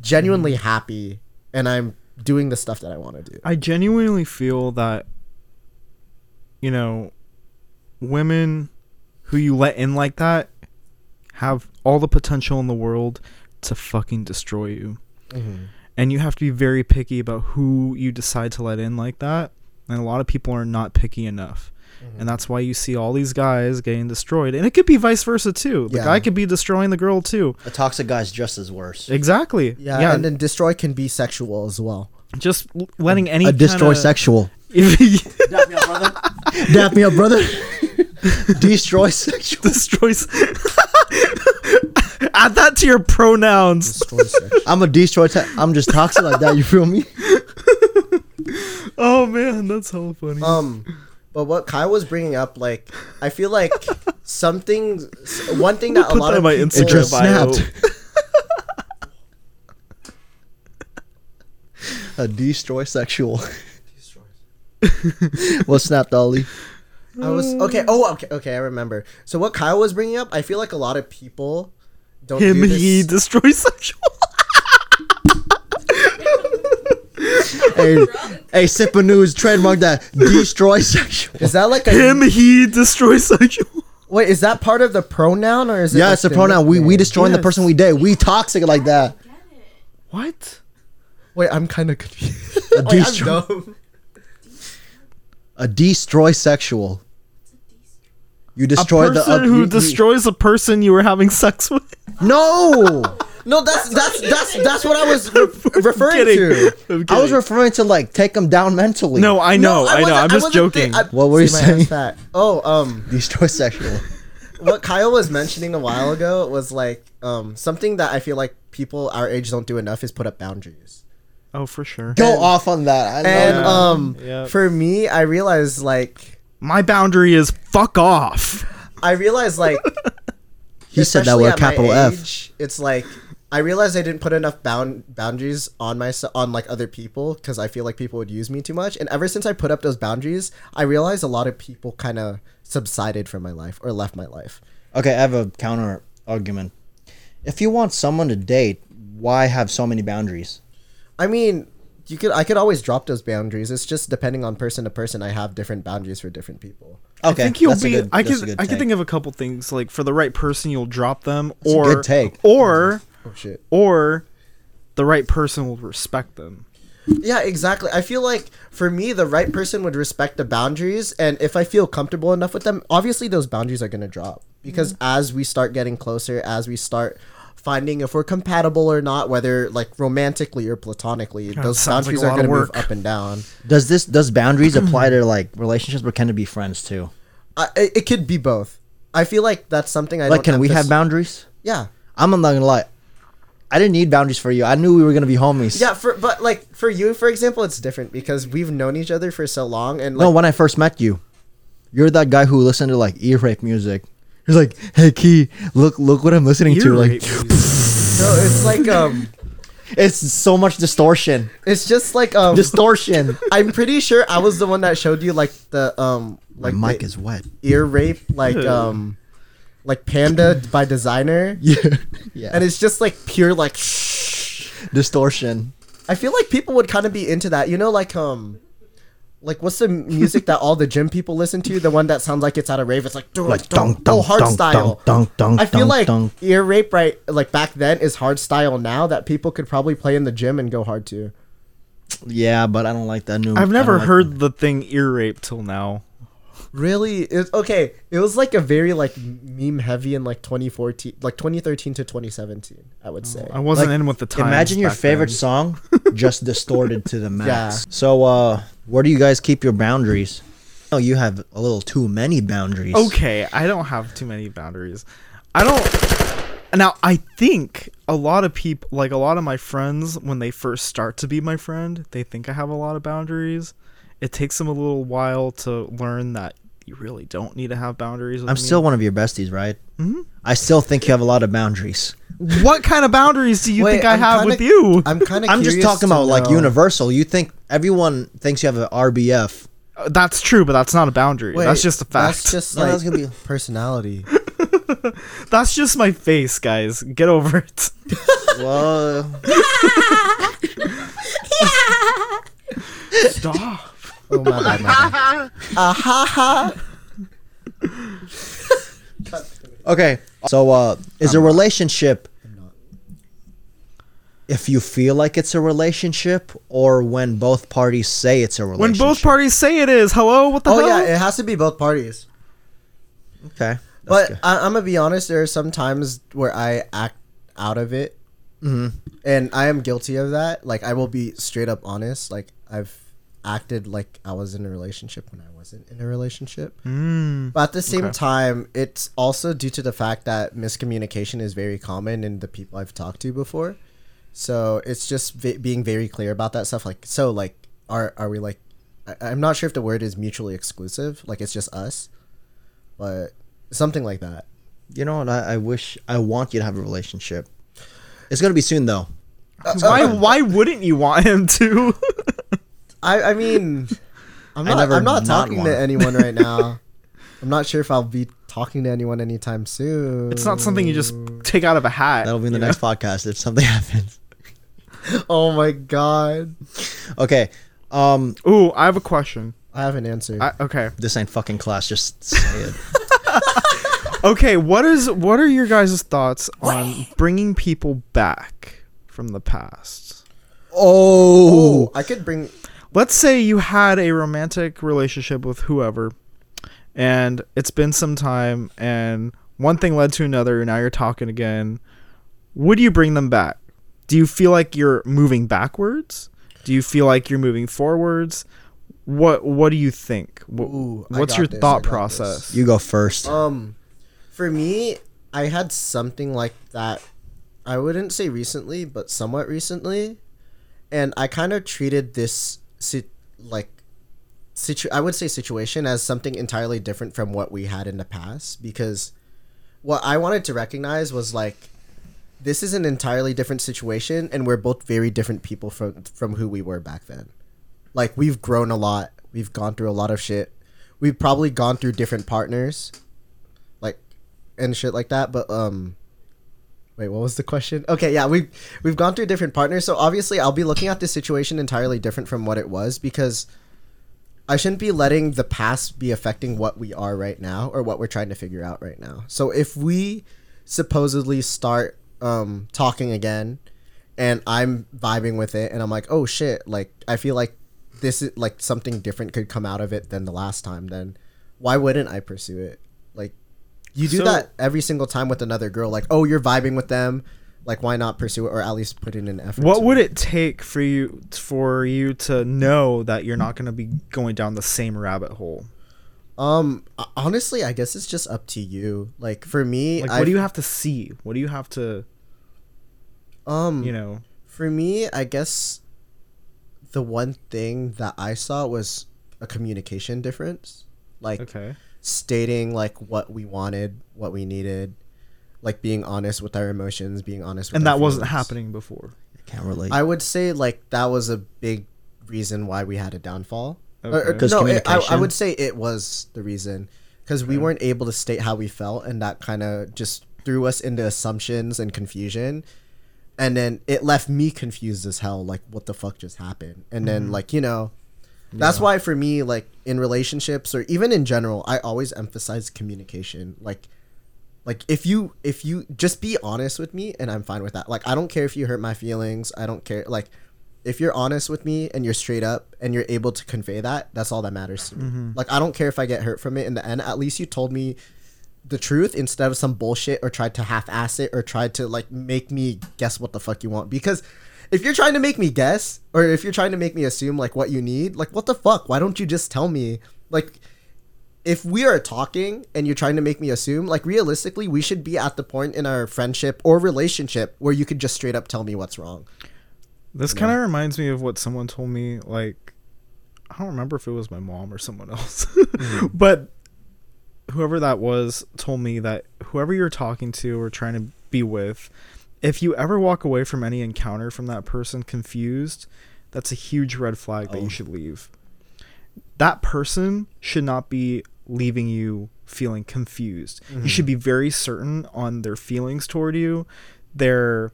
S3: genuinely mm. happy and i'm doing the stuff that i want to do.
S2: I genuinely feel that, you know, women who you let in like that have all the potential in the world to fucking destroy you. Mm-hmm. And you have to be very picky about who you decide to let in like that. And a lot of people are not picky enough. Mm-hmm. And that's why you see all these guys getting destroyed. And it could be vice versa too. The
S3: Yeah.
S2: guy could be destroying the girl too.
S1: A toxic guy's just as worse.
S2: Exactly.
S3: yeah, yeah. and then destroy can be sexual as well
S2: just letting any
S1: a destroy
S2: kinda-
S1: sexual.
S2: If
S1: Dap me up, brother. Dap me up, brother. destroy sexual.
S2: destroys. Add that to your pronouns.
S3: destroy sex
S1: I'm a destroy. Te- I'm just toxic like that. You feel me?
S2: Oh man, that's so funny.
S3: Um, but what Kyle was bringing up, like, I feel like something, one thing that a lot
S2: that
S3: of
S2: my
S3: people,
S1: It just
S2: bio.
S1: snapped. a destroy sexual. what snapped, Dolly?
S3: I was okay. Oh, okay, okay. I remember. So what Kyle was bringing up, I feel like a lot of people don't
S2: Him,
S3: do this.
S2: he destroys sexual.
S1: Hey, hey, Sippin News. Trademark that. Destroy sexual.
S3: is that like a
S2: Him, he destroys sexual.
S3: wait? Is that part of the pronoun or is it?
S1: Yeah,
S3: like
S1: it's a
S3: the
S1: pronoun. We we
S3: nickname?
S1: destroying the person we date. We toxic like that.
S2: What?
S3: Wait, I'm kind of confused.
S1: A
S3: Wait, I'm
S1: destroy,
S3: dumb.
S1: a destroy sexual.
S4: It's a destroy.
S1: You
S2: A
S1: destroy the
S2: person
S1: uh,
S2: who
S1: you- you-
S2: destroys a person you were having sex with.
S1: No,
S3: No, that's that's that's that's what I was re- referring
S2: kidding.
S3: to.
S2: I'm
S1: I was referring to like take them down mentally.
S2: No, I know, I, know.
S3: wasn't-
S2: I'm just
S3: wasn't
S2: joking.
S3: thi- I-
S1: What were you
S3: See, my hand's
S1: saying?
S3: fat. Oh, um,
S1: destroy sexual.
S3: what Kyle was mentioning a while ago was like um something that I feel like people our age don't do enough is put up boundaries.
S2: oh, for sure.
S1: Go
S3: And-
S1: off on that. I
S3: And
S1: that.
S3: um
S2: Yeah.
S3: for me, I realized like
S2: My boundary is fuck off.
S3: I realized like
S1: he said that
S3: especially
S1: with a
S3: at my
S1: capital F.
S3: age, It's like I realized I didn't put enough bound boundaries on myself on like other people because I feel like people would use me too much. And ever since I put up those boundaries, I realized a lot of people kind of subsided from my life or left my life.
S1: Okay, I have a counter argument. If you want someone to date, why have so many boundaries?
S3: I mean, you could I could always drop those boundaries. It's just depending on person to person. I have different boundaries for different people.
S1: Okay,
S2: I think you'll
S1: that's a
S2: be.
S1: good-
S2: I
S1: that's a
S2: can. I can think of a couple things. Like for the right person, you'll drop them,
S1: a
S2: or
S1: good take.
S2: or mm-hmm.
S3: Oh shit.
S2: or the right person will respect them.
S3: Yeah, exactly. I feel like for me, the right person would respect the boundaries, and if I feel comfortable enough with them, obviously those boundaries are gonna drop because mm-hmm. as we start getting closer, as we start finding if we're compatible or not, whether like romantically or platonically, those
S2: sounds like
S3: boundaries are gonna move up and down.
S1: Does this does boundaries apply to like relationships, or can it be friends too?
S3: I, it it could be both. I feel like that's something I
S1: like,
S3: don't
S1: can we
S3: this-
S1: have boundaries?
S3: Yeah,
S1: I'm not gonna lie. I didn't need boundaries for you. I knew we were gonna be homies.
S3: yeah. For but like for you, for example, it's different because we've known each other for so long, and like
S1: no, when I first met you, you're that guy who listened to like ear rape music. He's like, "Hey, Key, look, look what I'm listening to." Like,
S3: no, it's like um,
S1: it's so much distortion,
S3: it's just like um,
S1: distortion.
S3: I'm pretty sure I was the one that showed you like the um
S1: My
S3: like
S1: mic
S3: the
S1: is wet.
S3: ear rape like um like Panda by Desiigner.
S1: Yeah, yeah.
S3: And it's just like pure like
S1: distortion.
S3: I feel like people would kind of be into that. You know like um like what's the music that all the gym people listen to? The one that sounds like it's at a rave. It's like dunk,
S1: Like
S3: dunk,
S1: dunk,
S3: oh, hard
S1: dunk,
S3: style.
S1: dunk, dunk, dunk,
S3: I feel
S1: dunk,
S3: like
S1: dunk.
S3: ear rape right like back then is hard style now that people could probably play in the gym and go hard to.
S1: Yeah, but I don't like that new.
S2: I've never
S1: like-
S2: heard the thing ear rape till now.
S3: Really? It, okay. It was like a very like meme heavy in like 2014, like 2013 to 2017. I would say.
S2: I wasn't
S1: Like,
S2: in with the time
S1: Imagine your favorite
S2: then.
S1: song just distorted to the max.
S3: Yeah.
S1: So, uh, where do you guys keep your boundaries? Oh, you have a little too many boundaries.
S2: Okay, I don't have too many boundaries. I don't. Now I think a lot of people, like a lot of my friends, when they first start to be my friend, they think I have a lot of boundaries. It takes them a little while to learn that you really don't need to have boundaries. With
S1: I'm
S2: me.
S1: still one of your besties, right?
S2: Mm-hmm.
S1: I still think you have a lot of boundaries.
S2: What kind of boundaries do you
S3: Wait,
S2: think I
S3: I'm
S2: have
S3: kinda-
S2: with you?
S3: I'm kind of.
S1: I'm just talking about like universal. You think everyone thinks you have an RBF?
S2: Uh, that's true, but that's not a boundary. that's just a fact.
S3: That's just
S1: No,
S3: like
S1: that's gonna be-
S3: personality.
S2: That's just my face, guys. Get over it.
S1: Well,
S2: Stop.
S3: Oh my bad, my. Ah ha ha.
S1: okay. So, uh, is a relationship if you feel like it's a relationship, or when both parties say it's a relationship?
S2: When both parties say it is, hello, what the hell?
S3: Oh
S2: hell?
S3: yeah, it has to be both parties.
S1: Okay.
S3: But
S1: good.
S3: I, I'm gonna be honest. There are some times where I act out of it,
S1: Mhm.
S3: and I am guilty of that. Like I will be straight up honest. Like I've acted like I was in a relationship when I wasn't in a relationship.
S2: Mm.
S3: But at the same
S2: Okay.
S3: time, it's also due to the fact that miscommunication is very common in the people I've talked to before. So it's just v- being very clear about that stuff. Like, so like, are are we like? I, I'm not sure if the word is mutually exclusive. Like it's just us, but something like that.
S1: You know what? I, I wish I want you to have a relationship. It's gonna be soon though.
S2: Why why wouldn't you want him to?
S3: I I mean, I'm
S1: I
S3: not.
S1: never
S3: I'm not
S1: not
S3: talking
S1: wanna.
S3: anyone right now. I'm not sure if I'll be talking to anyone anytime soon.
S2: it's not something you just take out of a hat.
S1: That'll be in the
S2: you know?
S1: next podcast if something happens.
S3: Oh my god,
S1: Okay. Um,
S2: Ooh, I have a question.
S3: I haven't answered.
S2: I, okay.
S1: this ain't fucking class. Just say it.
S2: Okay, what is what are your guys' thoughts on bringing people back from the past?
S1: oh,
S3: I could bring.
S2: Let's say you had a romantic relationship with whoever and it's been some time and one thing led to another and now you're talking again. Would you bring them back? Do you feel like you're moving backwards? Do you feel like you're moving forwards? What what do you think? Wh-
S3: Ooh, I
S2: your
S3: this,
S2: thought
S3: got
S2: process?
S1: you go first.
S3: Um, for me, I had something like that. I wouldn't say recently, but somewhat recently, and I kind of treated this sit like situ. I would say situation as something entirely different from what we had in the past because what I wanted to recognize was like this is an entirely different situation, and we're both very different people from from who we were back then. Like we've grown a lot. We've gone through a lot of shit. We've probably gone through different partners, like and shit like that. But um, Wait, what was the question? Okay, yeah, we've we've gone through different partners, so obviously I'll be looking at this situation entirely different from what it was because I shouldn't be letting the past be affecting what we are right now or what we're trying to figure out right now. So if we supposedly start um, talking again, and I'm vibing with it, and I'm like, oh shit, like I feel like this is like something different could come out of it than the last time. Then why wouldn't I pursue it? Like you do
S2: So-
S3: that every single time with another girl. Like oh, you're vibing with them. Like why not pursue it or at least put in an effort?
S2: What would it take for you for you to know that you're not going to be going down the same rabbit hole?
S3: Um, honestly, I guess it's just up to you. Like for me,
S2: Like, what do you have to see? What do you have to,
S3: um
S2: you know?
S3: For me, I guess the one thing that I saw was a communication difference. Like
S2: Okay.
S3: Stating like what we wanted, what we needed, like being honest with our emotions, being honest with
S2: And
S3: our
S2: that wasn't happening before.
S1: I can't relate.
S3: I would say like that was a big reason why we had a downfall. Or- or- no, it, I, I would say it was the reason because we weren't able to state how we felt, and that kind of just threw us into assumptions and confusion. And then it left me confused as hell. Like, what the fuck just happened? And then,
S2: Mhm.
S3: like, you know, that's why for me, like in relationships or even in general, I always emphasize communication. Like, like if you if you just be honest with me, and I'm fine with that. Like, I don't care if you hurt my feelings. I don't care. Like, if you're honest with me and you're straight up and you're able to convey that, that's all that matters to me.
S2: Mhm.
S3: Like, I don't care if I get hurt from it in the end. At least you told me the truth instead of some bullshit or tried to half-ass it or tried to like make me guess what the fuck you want because if you're trying to make me guess or if you're trying to make me assume like what you need like what the fuck? Why don't you just tell me? Like if we are talking and you're trying to make me assume like realistically we should be at the point in our friendship or relationship where you could just straight up tell me what's wrong.
S2: This kind of reminds me of what someone told me. Like, I don't remember if it was my mom or someone else, mm-hmm. but whoever that was told me that whoever you're talking to or trying to be with, if you ever walk away from any encounter from that person confused, that's a huge red flag that
S1: Oh.
S2: you should leave. That person should not be leaving you feeling confused. You should mm-hmm. be very certain on their feelings toward you, their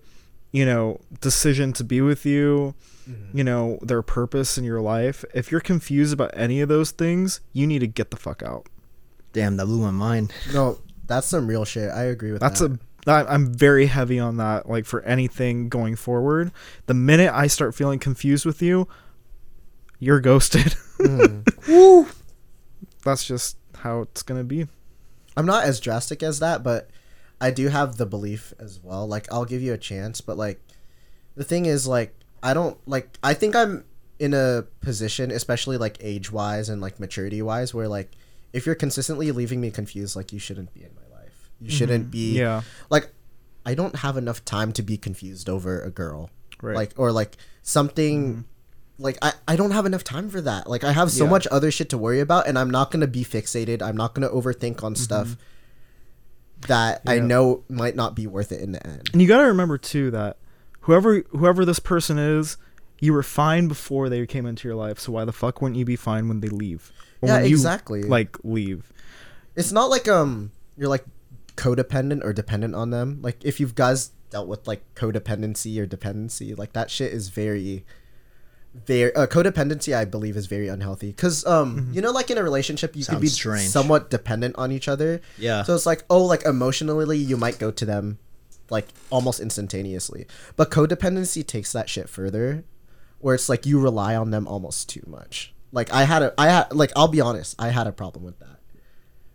S2: you know, decision to be with you, mm-hmm. you know, their purpose in your life. If you're confused about any of those things, you need to get the fuck out.
S1: Damn, that blew my mind.
S3: no that's some real shit i agree with that.
S2: That's
S3: that
S2: a I- I'm very heavy on that like for anything going forward. The minute I start feeling confused with you, you're ghosted.
S3: Mhm.
S2: That's just how it's going to be.
S3: I'm not as drastic as that, but I do have the belief as well. Like I'll give you a chance, but like the thing is like I don't like I think I'm in a position, especially like age wise and like maturity wise, where like if you're consistently leaving me confused, like you shouldn't be in You shouldn't
S2: Mhm.
S3: be
S2: Yeah.
S3: like I don't have enough time to be confused over a girl.
S2: Right.
S3: Like or like something
S2: Mhm.
S3: like I, I don't have enough time for that. Like I have so
S2: Yeah.
S3: much other shit to worry about and I'm not gonna be fixated. I'm not gonna overthink on stuff that I know might not be worth it in the end.
S2: And you got to remember too that whoever whoever this person is, you were fine before they came into your life. So why the fuck wouldn't you be fine when they leave? Or
S3: Yeah,
S2: when you,
S3: exactly.
S2: Like leave.
S3: It's not like um you're like codependent or dependent on them. Like if you've guys dealt with like codependency or dependency, like that shit is very very uh, codependency I believe is very unhealthy because um you know like in a relationship you could be
S1: strange.
S3: somewhat dependent on each other
S1: Yeah.
S3: So it's like, oh, like emotionally, you might go to them like almost instantaneously. But codependency takes that shit further, where it's like you rely on them almost too much. Like I had a, I had like I'll be honest, I had a problem with that.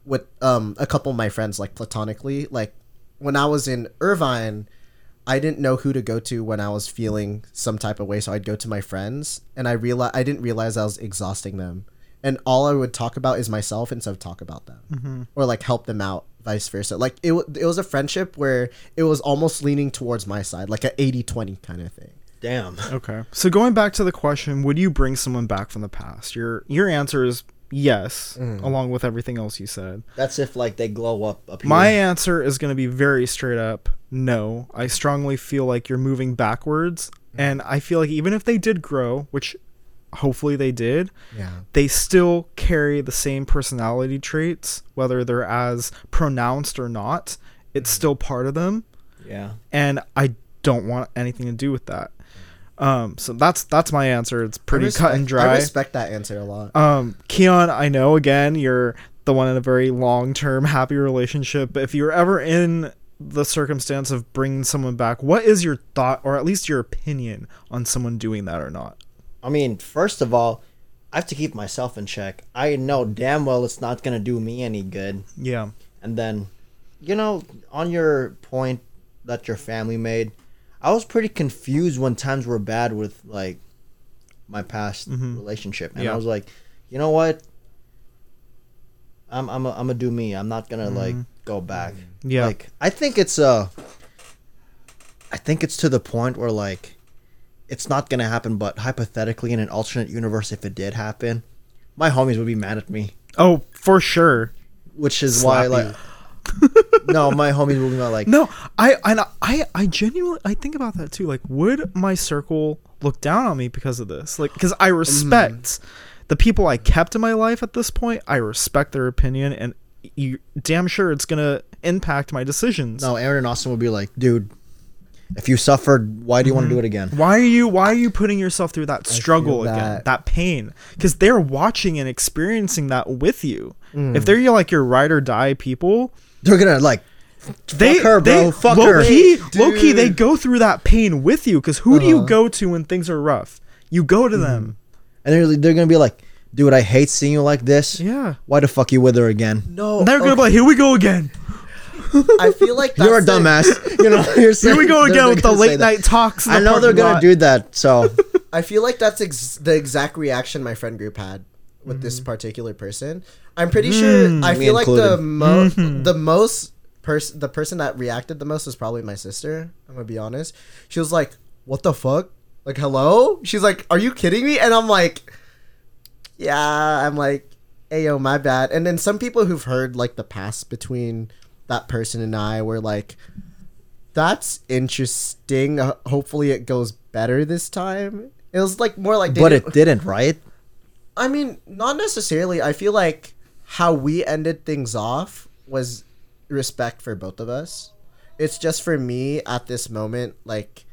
S3: With um a couple of my friends, like platonically, like when I was in Irvine, I didn't know who to go to when I was feeling some type of way, so I'd go to my friends, and I realize I didn't realize I was exhausting them, and all I would talk about is myself instead of talk about them
S2: Mm-hmm.
S3: or like help them out vice versa like it, wa- it was a friendship where it was almost leaning towards my side like a 80-20 kind of thing
S1: Damn.
S2: Okay. So going back to the question, would you bring someone back from the past? Your your answer is yes,
S3: Mm.
S2: along with everything else you said.
S1: That's if like they glow up up here.
S2: My answer is going to be very straight up no. I strongly feel like you're moving backwards. And I feel like even if they did grow, which hopefully they did,
S3: yeah
S2: they still carry the same personality traits, whether they're as pronounced or not. It's still part of them.
S1: Yeah.
S2: and I don't want anything to do with that. Um, so that's that's my answer. It's pretty
S3: I
S2: cut and
S3: dry. I respect that answer a lot.
S2: Um, Kiann, I know again you're the one in a very long term happy relationship. But if you're ever in the circumstance of bringing someone back, what is your thought, or at least your opinion, on someone doing that or not?
S1: I mean, first of all, I have to keep myself in check. I know damn well it's not gonna do me any good.
S2: Yeah,
S1: And then, you know, on your point that your family made, I was pretty confused when times were bad with like my past
S2: Mhm.
S1: relationship, and
S2: Yeah.
S1: I was like, you know what? I'm I'm a, I'm gonna do me. I'm not gonna like
S2: Mhm.
S1: go back.
S2: yeah,
S1: Like I think it's uh I think it's to the point where like it's not gonna happen, but hypothetically in an alternate universe if it did happen, my homies would be mad at me.
S2: oh for sure.
S1: Which is why like No, my homies will be like
S2: No, I and I I genuinely I think about that too. Like, would my circle look down on me because of this? Like, because I respect the people I kept in my life at this point. I respect their opinion, and you damn sure it's gonna impact my decisions.
S1: No, Aaron and Austin would be like, dude, if you suffered, why do you want to do it again?
S2: Why are you Why are you putting yourself through that struggle
S3: feel
S2: again?
S3: that.
S2: That pain, because they're watching and experiencing that with you.
S1: Mm.
S2: If they're your, like your ride or die people,
S1: They're gonna like
S2: they,
S1: Fuck her, bro.
S2: They,
S1: Fuck
S2: low
S1: her.
S2: Key,
S3: Dude.
S2: low key, they go through that pain with you. Because who do you
S3: Uh-huh.
S2: go to when things are rough? You go
S1: Mm-hmm.
S2: to them.
S1: and they're, they're gonna be like, dude, I hate seeing you like this.
S2: Yeah.
S1: Why the fuck you with her again?
S3: No,
S2: And they're gonna be like, "Here we go again.
S3: I feel like that's
S1: You're a dumbass. You know, you're
S2: Here we
S1: saying-
S2: go
S1: they're-
S2: again
S1: they're
S2: with the late night talks."
S1: I know they're gonna
S2: lot.
S1: do that. So
S3: I feel like that's ex- the exact reaction my friend group had with this
S2: Mm-hmm.
S3: particular person. I'm pretty sure. I
S1: Me
S3: feel like the
S1: included.
S3: mo-
S2: Mm-hmm.
S3: the most person, the person that reacted the most was probably my sister. I'm gonna be honest. She was like, "What the fuck? Like, hello?" She's like, "Are you kidding me?" And I'm like, "Yeah." I'm like, "Ayo, my bad." And then some people who've heard like the past between that person and I were like, "That's interesting. Uh, hopefully, it goes better this time." It was like more like,
S1: but
S3: didn't-
S1: it didn't, right?
S3: I mean, not necessarily. I feel like how we ended things off was respect for both of us. It's just for me at this moment, like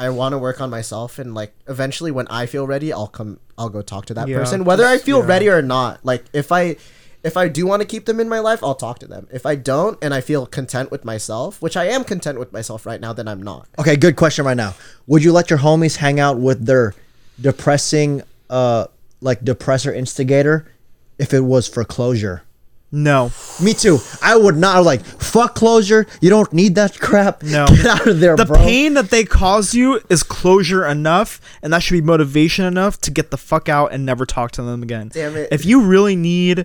S3: I want to work on myself, and like eventually, when I feel ready, I'll come. I'll go talk to that
S2: Yeah,
S3: person, whether I feel
S2: yeah.
S3: ready or not. Like if I. If I do want to keep them in my life, I'll talk to them. If I don't and I feel content with myself, which I am content with myself right now, then I'm not.
S1: Okay, good question right now. Would you let your homies hang out with their depressing, uh, like depressor instigator, if it was for closure?
S2: No,
S1: Me too. I would not. I was like, fuck closure. You don't need that crap.
S2: No.
S1: get out of there,
S2: the
S1: bro.
S2: pain that they cause you is closure enough, and that should be motivation enough to get the fuck out and never talk to them again.
S3: Damn it.
S2: If you really need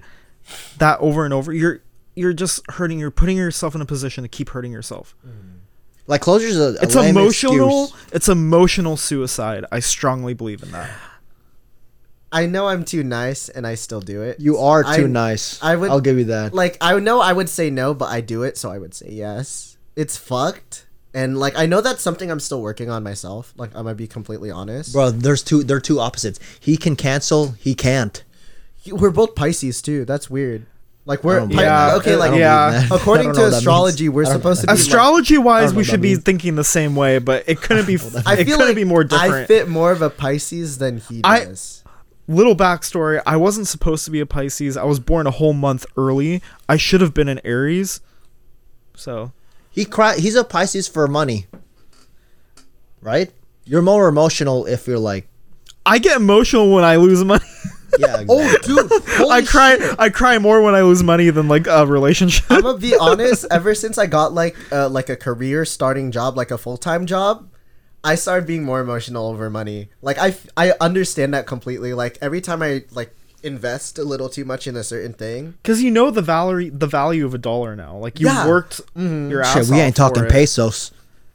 S2: that over and over, you're you're just hurting. You're putting yourself in a position to keep hurting yourself.
S1: Like closure's a, a
S2: It's
S1: lame
S2: emotional.
S1: excuse.
S2: It's emotional suicide. I strongly believe in that.
S3: I know I'm too nice and I still do it.
S1: You are too
S3: I-
S1: nice.
S3: I would-
S1: I'll give you that.
S3: like I know I would say no, but I do it, so I would say yes. It's fucked, and like I know that's something I'm still working on myself. Like I'm gonna be completely honest.
S1: Bro, there's two. They're two opposites. He can cancel. He can't.
S3: We're both Pisces too. That's weird. Like we're Pi-
S2: Yeah,
S3: okay. Like
S2: Yeah.
S1: believe that. I
S3: according to
S1: know what that
S3: astrology, we're supposed to be
S1: don't-
S3: like-
S2: astrology wise. we should be
S1: means.
S2: thinking the same way, but it couldn't be.
S3: I
S2: it
S3: feel
S2: couldn't
S3: like
S2: be more different.
S3: I fit more of a Pisces than he
S2: I-
S3: does.
S2: Little backstory i wasn't supposed to be a pisces i was born a whole month early i should have been an aries so
S1: He cry. He's a Pisces for money. Right. You're more emotional if you're like,
S2: i get emotional when i lose money
S1: yeah. Exactly.
S3: Oh, dude! holy
S2: i cry
S3: shit.
S2: i cry more when i lose money than like a relationship
S3: I'm gonna be honest. Ever since I got like uh, like a career starting job, like a full time job, I started being more emotional over money. Like I, I understand that completely. Like every time I like invest a little too much in a certain thing,
S2: because you know the value the value of a dollar now like you
S3: Yeah.
S2: worked
S3: Mhm.
S2: your ass
S1: Shit, we
S2: off
S1: ain't talking
S2: for it.
S1: pesos.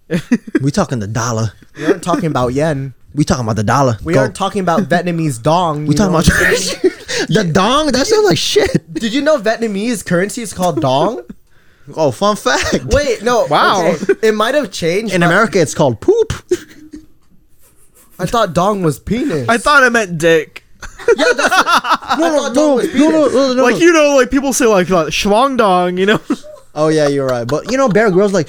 S1: we talking the dollar.
S3: we aren't talking about yen.
S1: We talking about the dollar.
S3: We
S1: Go.
S3: aren't talking about Vietnamese dong.
S1: We talking
S3: know
S1: about
S3: what I'm saying?
S1: the dong. That sounds like shit.
S3: Did you know Vietnamese currency is called dong?
S1: Oh, fun fact.
S3: Wait, no.
S2: Wow.
S3: okay, It might have changed.
S1: In
S3: but
S1: America, it's called poop.
S3: I thought dong was penis.
S2: i thought it meant dick
S3: yeah, that's what, I thought dong was penis.
S1: no,
S2: like you know like people say like uh, schwang dong you know
S1: Oh yeah, you're right. But you know, Bear Grylls like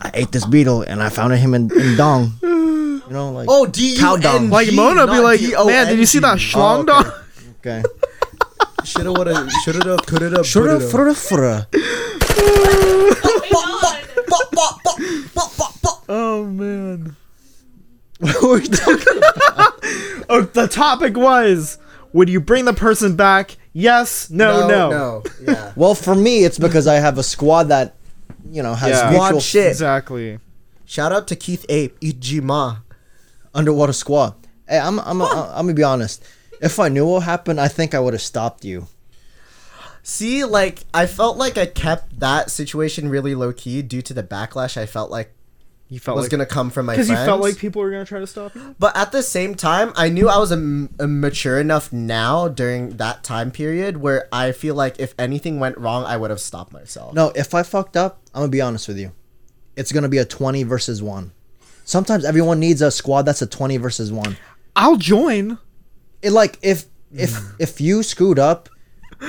S1: I ate this beetle and I found him in, in dong. You know, like
S3: Oh, D
S1: Cow
S3: U
S1: dung.
S2: Like Mona be like,
S3: D O
S2: man, did you see that
S3: N G."
S2: schlong
S3: Oh,
S2: dog?
S3: okay.
S1: okay.
S3: Shoulda, woulda, shoulda, coulda,
S1: Shura,
S3: woulda.
S1: fura, fura.
S4: Oh my god.
S2: Oh man.
S1: What were we talking
S2: Oh, the topic was, would you bring the person back? Yes. No. No.
S3: no. Yeah.
S1: Well, for me, it's because I have a squad that, you know, has
S2: Yeah.
S1: mutual
S3: Squad shit.
S2: Exactly.
S3: Shout out to Keith Ape, It G Ma.
S1: underwater squad. Hey, I'm, I'm, I'm, I'm gonna be honest. If I knew what happened, I think I would have stopped you.
S3: See, like I felt like I kept that situation really low key due to the backlash I felt like
S2: You felt
S3: was
S2: like
S3: gonna come from my
S2: because you felt like people were gonna try to stop you.
S3: But at the same time, I knew I was a, m- a mature enough now during that time period where I feel like if anything went wrong, I would have stopped myself.
S1: No, if I fucked up, I'm gonna be honest with you. It's gonna be a 20 versus one. Sometimes everyone needs a squad that's a 20 versus one.
S2: I'll join.
S1: It like if if mm. if you screwed up,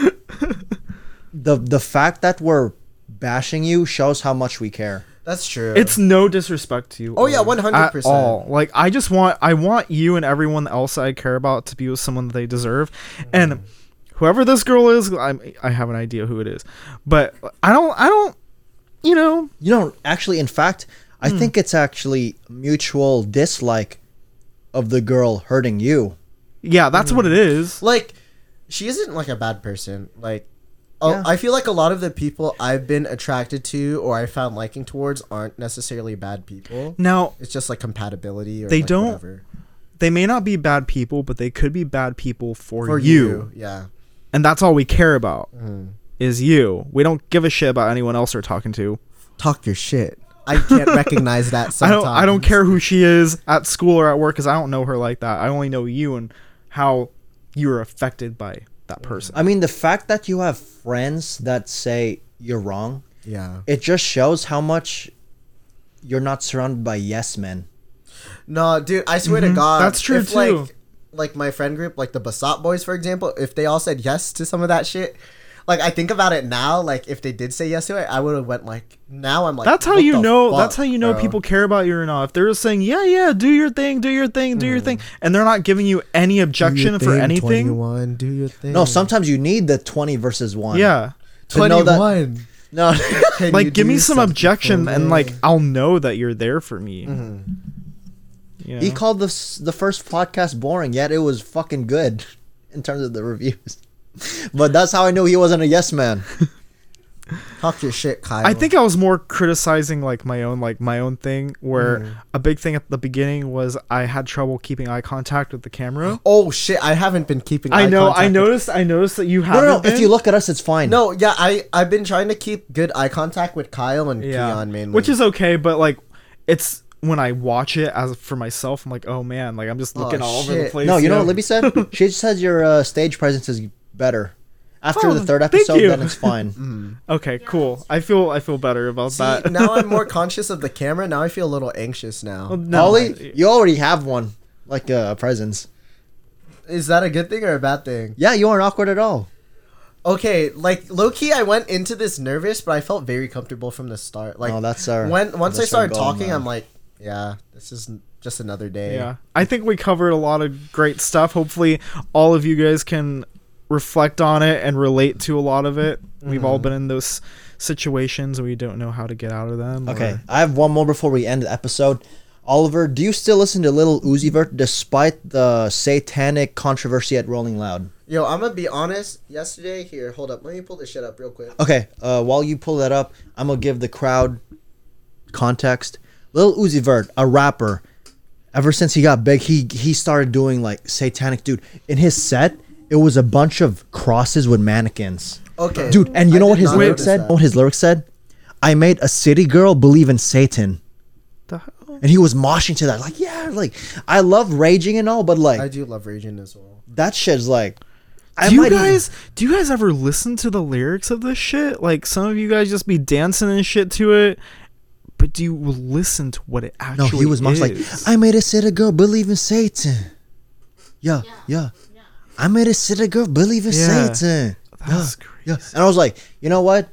S1: the the fact that we're bashing you shows how much we care.
S3: That's true.
S2: It's no disrespect to you.
S3: Oh, yeah, 100%.
S2: At all. Like I just want I want you and everyone else I care about to be with someone that they deserve. And mm. whoever this girl is, I I have an idea who it is. But I don't I don't you know,
S1: You know, actually, in fact, I hmm. think it's actually mutual dislike of the girl hurting you.
S2: Yeah, that's what it is.
S3: like she isn't like a bad person. Like oh,
S1: Yeah.
S3: I feel like a lot of the people I've been attracted to or I found liking towards aren't necessarily bad people.
S2: Now,
S3: It's just like compatibility or
S2: They
S3: like,
S2: don't-
S3: whatever.
S2: they may not be bad people, but they could be bad people for,
S3: for
S2: you.
S3: you. Yeah.
S2: And that's all we care about
S3: Mm.
S2: is you. We don't give a shit about anyone else we're talking to.
S3: Talk your shit. I can't recognize that
S2: I
S3: sometimes.
S2: don't I don't care who she is at school or at work cuz I don't know her like that. I only know you and how you're affected by that person.
S1: I mean, the fact that you have friends that say you're wrong,
S3: Yeah.
S1: it just shows how much you're not surrounded by yes men.
S3: No, dude, I swear to
S2: Mhm.
S3: God,
S2: That's true,
S3: if,
S2: too.
S3: Like, like my friend group, like the Basat boys, for example, if they all said yes to some of that shit, like I think about it now, like if they did say yes to it, I would have went like. Now I'm like.
S2: that's how you know
S3: fuck,
S2: that's how you know
S3: bro?
S2: people care about you or not. If they're just saying, "Yeah, yeah, do your thing, do your thing, do your thing." And they're not giving you any
S3: Do your
S2: objection for
S3: thing,
S2: anything.
S3: 21, do your thing.
S1: No, sometimes you need the 20 versus 1.
S2: Yeah.
S1: to know that-
S3: twenty-one.
S1: No.
S2: Like give me some objection and like I'll know that you're there for me.
S3: Mhm.
S2: You
S1: he called the the first podcast boring, yet it was fucking good in terms of the reviews. But that's how I knew he wasn't a yes man.
S3: Talk your shit, Kyle.
S2: I think I was more criticizing like my own like my own thing where
S3: Mm.
S2: a big thing at the beginning was I had trouble keeping eye contact with the camera.
S3: Oh shit! I haven't been keeping.
S2: I
S3: eye
S2: know I
S3: contact with-
S2: noticed I noticed that you haven't
S1: no, no. If
S2: been.
S1: you look at us, it's fine.
S3: No, yeah, I I've been trying to keep good eye contact with Kyle and
S2: yeah,
S3: Kiann mainly.
S2: which is okay, but like it's when I watch it as for myself, I'm like, oh man, like I'm just
S3: Oh,
S2: looking all over the place.
S1: No, you know what
S2: know?
S1: Libby said? she just says your uh, stage presence is better. After
S2: Oh,
S1: the third episode, then it's fine.
S3: Mm.
S2: Okay, cool. I feel I feel better about
S3: See,
S2: that.
S3: now I'm more conscious of the camera. Now I feel a little anxious now.
S2: Well, no,
S1: Holly, you already have one, like uh, a presence.
S3: Is that a good thing or a bad thing?
S1: Yeah, you aren't awkward at all.
S3: Okay, like low key, I went into this nervous, but I felt very comfortable from the start. Like
S1: oh, that's our.
S3: when once I
S1: that's our
S3: started talking,
S1: man.
S3: I'm like, yeah, this is just another day.
S2: Yeah. I think we covered a lot of great stuff. Hopefully, all of you guys can reflect on it and relate to a lot of it. We've all
S3: Mhm.
S2: been in those situations and we don't know how to get out of them.
S1: Okay,
S2: or-
S1: I have one more before we end the episode. Oliver, do you still listen to Little Uzi Vert despite the satanic controversy at Rolling Loud?
S3: Yo, I'm gonna be honest. Yesterday, here, hold up. Let me pull this shit up real quick.
S1: Okay, uh, while you pull that up, I'm gonna give the crowd context. Lil Uzi Vert, a rapper, ever since he got big, he he started doing like satanic dude. In his set, it was a bunch of crosses with mannequins.
S3: Okay,
S1: Dude, and you
S3: I
S1: know what his
S3: not
S1: lyrics said?
S3: that.
S1: What his lyrics said? I made a city girl believe in Satan.
S2: The hell?
S1: And he was moshing to that. Like, yeah, like I love raging and all, but like
S3: I do love raging as well.
S1: that shit's like I
S2: do you
S1: might even-
S2: guys do you guys ever listen to the lyrics of this shit? Like some of you guys just be dancing and shit to it, but do you listen to what it actually? Is?
S1: No, he was much like. I made a city girl believe in Satan. Yeah, yeah.
S4: Yeah.
S1: I made a city girl believe in
S2: Yeah.
S1: Satan.
S2: That's
S1: yeah,
S2: crazy.
S1: yeah. And I was like, you know what?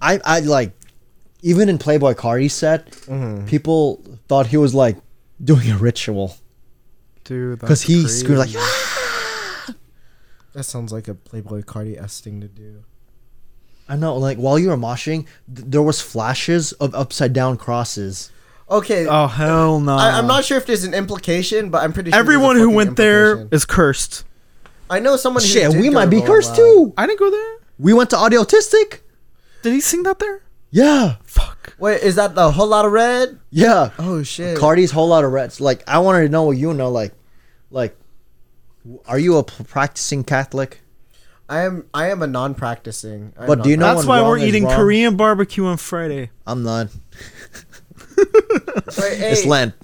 S1: I I like even in Playboi Carti set,
S3: Mm-hmm.
S1: people thought he was like doing a ritual
S2: Dude,
S1: because he screamed like,
S2: crazy.
S3: That sounds like a Playboi Carti s thing to do.
S1: I know, like while you were moshing, th- there was flashes of upside down crosses.
S3: Okay,
S2: Oh hell no!
S3: I, I'm not sure if there's an implication, but I'm pretty sure.
S2: Everyone who went there is cursed.
S3: I know someone. Who
S1: Shit,
S3: did
S1: we might be cursed too.
S2: I didn't go there.
S1: We went to Audiotistic.
S2: Did he sing that there?
S1: Yeah,
S2: Fuck.
S3: Wait, is that the Whole Lotta Red?
S1: yeah.
S3: Oh shit.
S1: Carti's whole lot of reds. Like I wanted to know what you know. Like, like, are you a practicing Catholic?
S3: I am. I am a non-practicing. I am
S1: But do you know
S2: That's why we're eating
S1: wrong?
S2: Korean barbecue on Friday.
S1: I'm not.
S3: Wait, hey,
S1: It's Lent.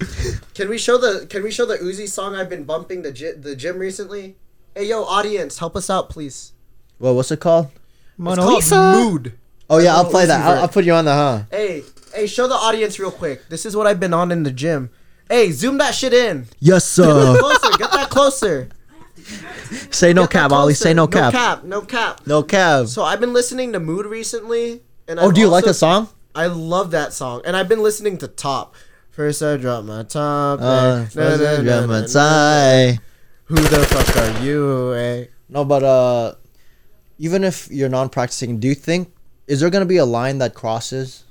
S3: Can we show the Can we show the Uzi song I've been bumping the gy- the gym recently? Hey yo, audience, help us out, please.
S1: Well, what's it called?
S3: It's called Mood.
S1: Oh yeah, I'll play
S3: Uzi
S1: that. I'll, I'll put you on the huh.
S3: Hey, hey, show the audience real quick. This is what I've been on in the gym. Hey, zoom that shit in.
S1: Yes, sir.
S3: Closer, get that closer.
S1: Say no
S3: Get
S1: cap, Ollie. Say no cap.
S3: No cap. No cap.
S1: No cap.
S3: So I've been listening to Mood recently, and
S1: Oh,
S3: I've
S1: do you like the song?
S3: I love that song, and I've been listening to Top. First I drop my top.
S1: Uh,
S3: eh, na, na, na, na, na,
S1: Inside.
S3: Who the fuck are you? Eh?
S1: No, but uh, even if you're non-practicing, do you think is there gonna be a line that crosses?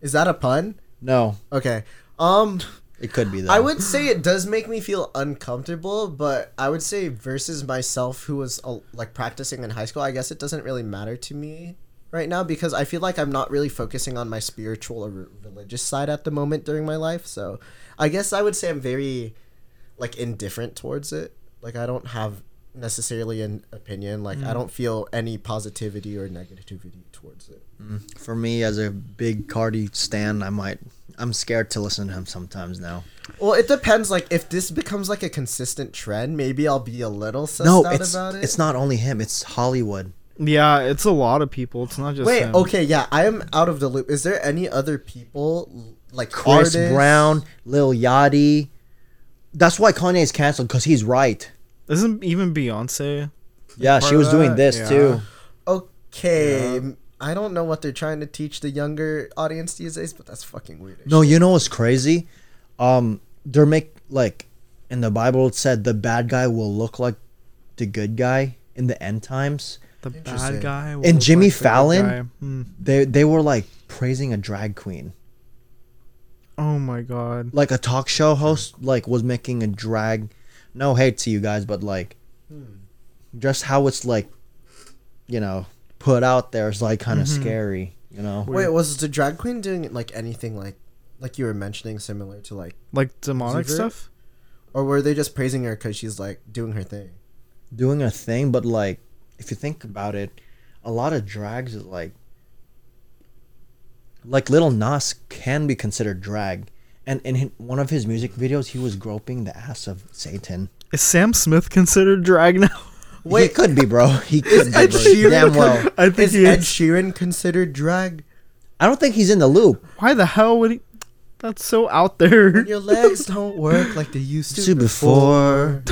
S3: Is that a pun?
S1: No,
S3: Okay. Um,
S1: it could be though.
S3: I would say it does make me feel uncomfortable, but I would say versus myself who was uh, like practicing in high school, I guess it doesn't really matter to me right now because I feel like I'm not really focusing on my spiritual or religious side at the moment during my life. So, I guess I would say I'm very like indifferent towards it. Like I don't have necessarily an opinion. Like I mm. don't feel any positivity or negativity towards it. Mm.
S1: For me, as a big Carti stan, I might. I'm scared to listen to him sometimes now.
S3: Well, it depends. Like, if this becomes like a consistent trend, maybe I'll be a little
S1: No,
S3: out
S1: it's
S3: about it.
S1: it's not only him. It's Hollywood.
S2: Yeah, it's a lot of people. It's not just
S3: Wait,
S2: him.
S3: okay, yeah, I am out of the loop. Is there any other people like
S1: Chris
S3: artists?
S1: Brown, Lil Yachty. That's why Kanye is canceled because he's right.
S2: Isn't even Beyonce?
S1: Yeah, she was doing
S2: that?
S1: this
S2: Yeah.
S1: too.
S3: Okay, I don't know what they're trying to teach the younger audience these days, but that's fucking weird.
S1: No,
S3: shit.
S1: you know what's crazy? Um, they're make like in the Bible it said the bad guy will look like the good guy in the end times.
S2: The bad guy.
S1: And Jimmy
S2: like
S1: Fallon?
S2: guy. Hmm.
S1: They they were like praising a drag queen.
S2: Oh my god.
S1: Like a talk show host like was making a drag. No hate to you guys, but like just how it's like, you know, put out there is like kind of
S2: Mhm.
S1: scary. You know.
S3: Wait, was the drag queen doing like anything like like you were mentioning similar to like,
S2: Like demonic
S3: Lucifer?
S2: stuff?
S3: or were they just praising her because she's like doing her thing?
S1: doing a thing, but like if you think about it, a lot of drags is like like Little Nas can be considered drag. And in hi- one of his music videos, he was groping the ass of Satan.
S2: Is Sam Smith considered drag now?
S1: Wait, he could be, bro. He could be,
S3: Ed
S1: bro.
S3: Sheeran
S1: damn
S3: con-
S1: well.
S2: I think
S3: Is
S2: he
S3: Ed
S2: is.
S3: Sheeran considered drag?
S1: I don't think he's in the loop.
S2: Why the hell would he? That's so out there.
S3: When your legs don't work like they used to
S1: To before.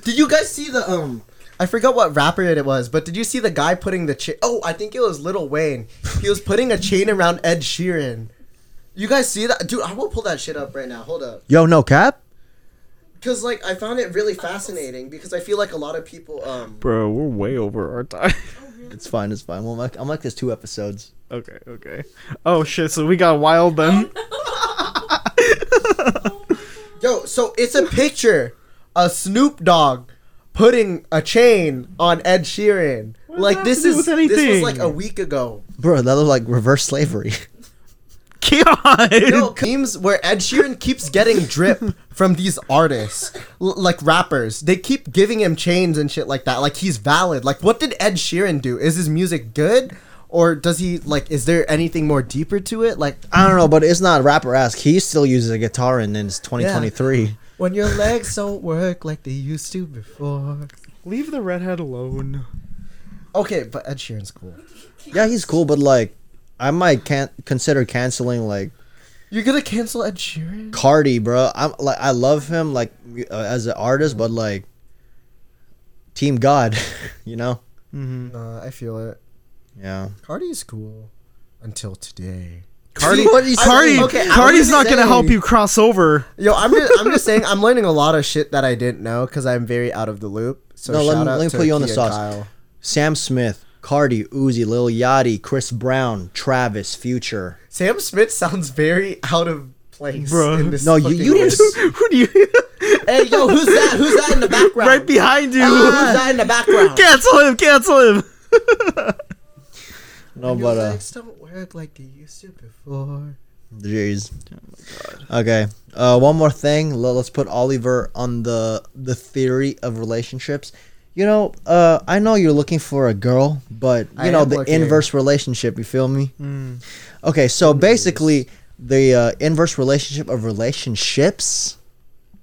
S3: Did you guys see the um? I forgot what rapper it was, but did you see the guy putting the chain? Oh, I think it was Lil Wayne. He was putting a chain around Ed Sheeran. You guys see that, dude? I will pull that shit up right now. Hold up,
S1: Yo, no cap.
S3: because like I found it really fascinating because I feel like a lot of people um.
S2: Bro, we're way over our time.
S1: It's fine. It's fine. We'll make, I'm like this two episodes.
S2: okay, okay. Oh shit, so we got wild then.
S3: Yo, so it's a picture, a Snoop Dogg putting a chain on Ed Sheeran. like this
S2: have to do
S3: is this was like a week ago.
S1: Bro, that was like reverse slavery.
S2: Kiann!
S3: No, memes where Ed Sheeran keeps getting drip from these artists, L- like rappers. They keep giving him chains and shit like that. Like he's valid. Like what did Ed Sheeran do? Is his music good? Or does he like? Is there anything more deeper to it? Like
S1: I don't know, but it's not rapper ask. He still uses a guitar and it's 2023.
S3: When your legs don't work like they used to before.
S2: Leave the redhead alone.
S3: Okay, but Ed Sheeran's cool.
S1: Yeah, he's cool, but like, I might can't consider canceling like
S3: You're gonna cancel Ed Sheeran?
S1: Carti, bro. I'm like, I love him like uh, as an artist, but like, Team God, you know.
S2: Mm-hmm.
S3: Nah, I feel it.
S1: Yeah.
S3: Carti's cool until today.
S2: Carti,
S1: What is-
S2: Carti,
S3: okay, I'm Carti's
S2: not gonna help you cross over.
S3: Yo, I'm just, I'm just saying I'm learning a lot of shit that I didn't know because I'm very out of the loop. So
S1: No, let me-
S3: out
S1: let me
S3: to
S1: put you on the sauce.
S3: Kyle.
S1: Sam Smith, Carti, Uzi, Lil Yachty, Chris Brown, Travis, Future.
S3: Sam Smith sounds very out of place.
S2: Bruh.
S3: in this
S1: No, you- you didn't.
S2: Who do you?
S3: Hey, yo, who's that? Who's that in the background?
S2: right behind you.
S3: Ah, who's that in the background?
S2: cancel him! Cancel him!
S1: No,
S3: Your
S1: but uh,
S3: legs don't work like they used to before.
S1: jeez. Okay. Uh, one more thing. Let- Let's put Oliver on the the theory of relationships. You know, uh, I know you're looking for a girl, but you
S3: I
S1: know the
S3: looking.
S1: inverse relationship. You feel me?
S2: Hmm.
S1: Okay, so basically, the uh, inverse relationship of relationships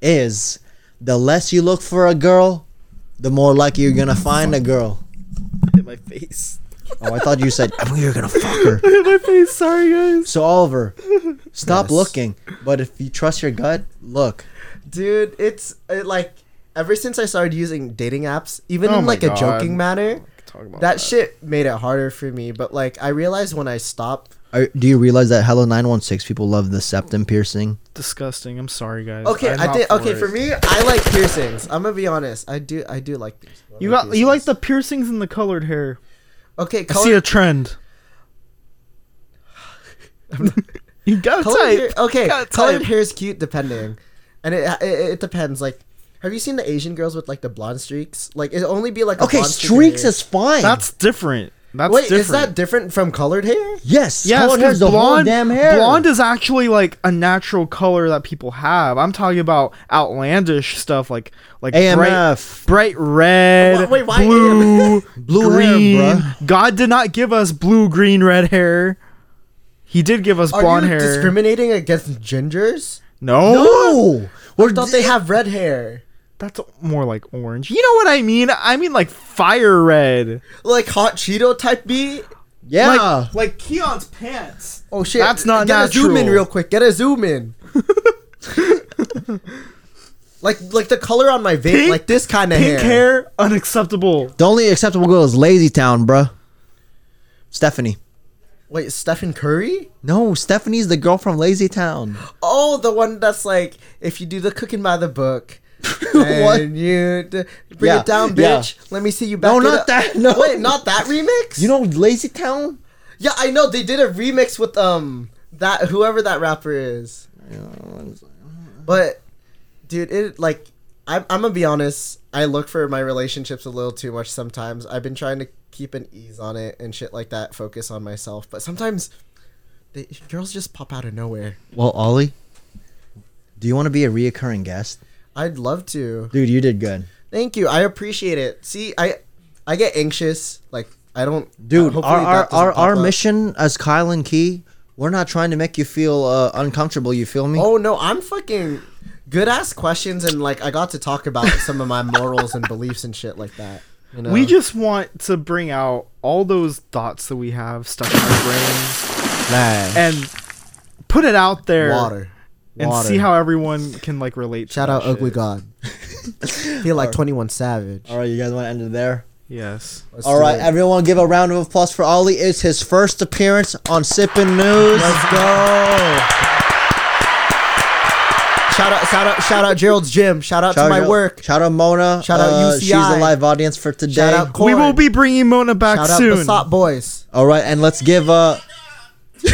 S1: is the less you look for a girl, the more likely you're gonna find a girl.
S2: Hit my face.
S1: Oh, I thought you said I mean, you're gonna fuck her.
S2: I hit my face. Sorry, guys.
S1: So Oliver, stop
S3: Yes.
S1: looking. But if you trust your gut, look.
S3: Dude, it's uh, like ever since I started using dating apps, even
S2: Oh
S3: in
S2: my
S3: like a
S2: God.
S3: joking manner,
S2: Talk about
S3: that shit made it harder for me. But like I realized when I stopped.
S1: Are, do you realize that Hello 916 people love the septum piercing?
S2: Disgusting. I'm sorry, guys.
S3: Okay,
S2: I'm
S3: I
S2: not
S3: did. Okay,
S2: it.
S3: for me, I like piercings. I'm gonna be honest. I do. I do like these. I
S2: You
S3: like
S2: got you like the piercings and the colored hair.
S3: Okay,
S2: I see a trend. you got
S3: colored
S2: type.
S3: hair. Okay,
S2: Gotta
S3: colored
S2: type.
S3: hair is cute depending, and it, it it depends. Like, have you seen the Asian girls with like the blonde streaks? Like, it only be like a
S1: Okay,
S3: blonde
S1: streaks
S3: hair.
S1: is fine.
S2: That's different. That's
S3: Wait,
S2: different.
S3: is that different from colored hair?
S1: yes.
S2: Yes,
S1: colored hair's
S2: because
S1: the whole
S2: blonde,
S1: damn hair.
S2: blonde is actually like a natural color that people have. I'm talking about outlandish stuff like like bright,
S1: AMF.
S2: bright red,
S3: Wha- wait, why
S2: blue,
S1: Blue hair,
S2: green.
S1: bruh.
S2: God did not give us blue, green, red hair. He did give us
S3: Are
S2: blonde
S3: you
S2: hair.
S3: discriminating against gingers?
S2: no,
S1: No.
S3: I thought they have red hair,
S2: that's more like orange. You know what I mean? I mean like fire red.
S3: like hot Cheeto type B.
S1: yeah.
S2: Like, like Kiann's pants.
S3: Oh shit!
S2: That's not
S3: Get a zoom in real quick. Get a zoom in. like like the color on my vape,
S2: Pink-
S3: like this kind of
S2: Pink
S3: hair.
S2: hair, unacceptable.
S1: the only acceptable girl is Lazy Town, bruh. Stephanie.
S3: Wait, Stephen Curry?
S1: No, Stephanie's the girl from Lazy Town.
S3: Oh, the one that's like, if you do the cooking by the book.
S1: What?
S3: And you d- bring
S1: Yeah,
S3: it down,
S1: yeah.
S3: bitch. Let me see you back
S1: No,
S3: it
S1: not
S3: up.
S1: that, no.
S3: Wait, not that remix.
S1: You know Lazy Town?
S3: Yeah, I know they did a remix with um that whoever that rapper is. But dude, it like I'm I'm gonna be honest. I look for my relationships a little too much sometimes. I've been trying to keep an ease on it and shit like that. Focus on myself, but sometimes they, girls just pop out of nowhere.
S1: Well, Ollie, do you want to be a reoccurring guest?
S3: I'd love to.
S1: Dude, you did good.
S3: Thank you. I appreciate it. See, I I get anxious. Like I don't.
S1: Dude,
S3: uh,
S1: our our, our, our mission as Kyle and Key, we're not trying to make you feel uh, uncomfortable. You feel me?
S3: Oh no, I'm fucking good ass questions and like I got to talk about some of my morals and beliefs and shit like that. You know?
S2: We just want to bring out all those thoughts that we have stuck in our brains
S1: Nah.
S2: and put it out there
S3: water.
S2: And
S3: Water.
S2: see how everyone can like relate.
S3: Shout
S2: that
S3: out Ugly
S2: shit.
S3: God. Feel like Twenty One Savage.
S1: All right, you guys want to end it there?
S2: Yes.
S3: Let's
S1: All
S3: do
S1: right,
S3: it.
S1: everyone, give a round of applause for Ollie. It's his first appearance on Sippin' News.
S3: Let's go. Shout out, shout out, shout out Gerald's gym. Shout out to my
S1: out,
S3: work.
S1: Shout out Mona.
S3: Shout out
S1: Uh, She's the live audience for today.
S3: Shout out
S2: We will be bringing Mona back
S3: Shout out
S2: soon.
S3: Basot Boys.
S1: All right, and let's give uh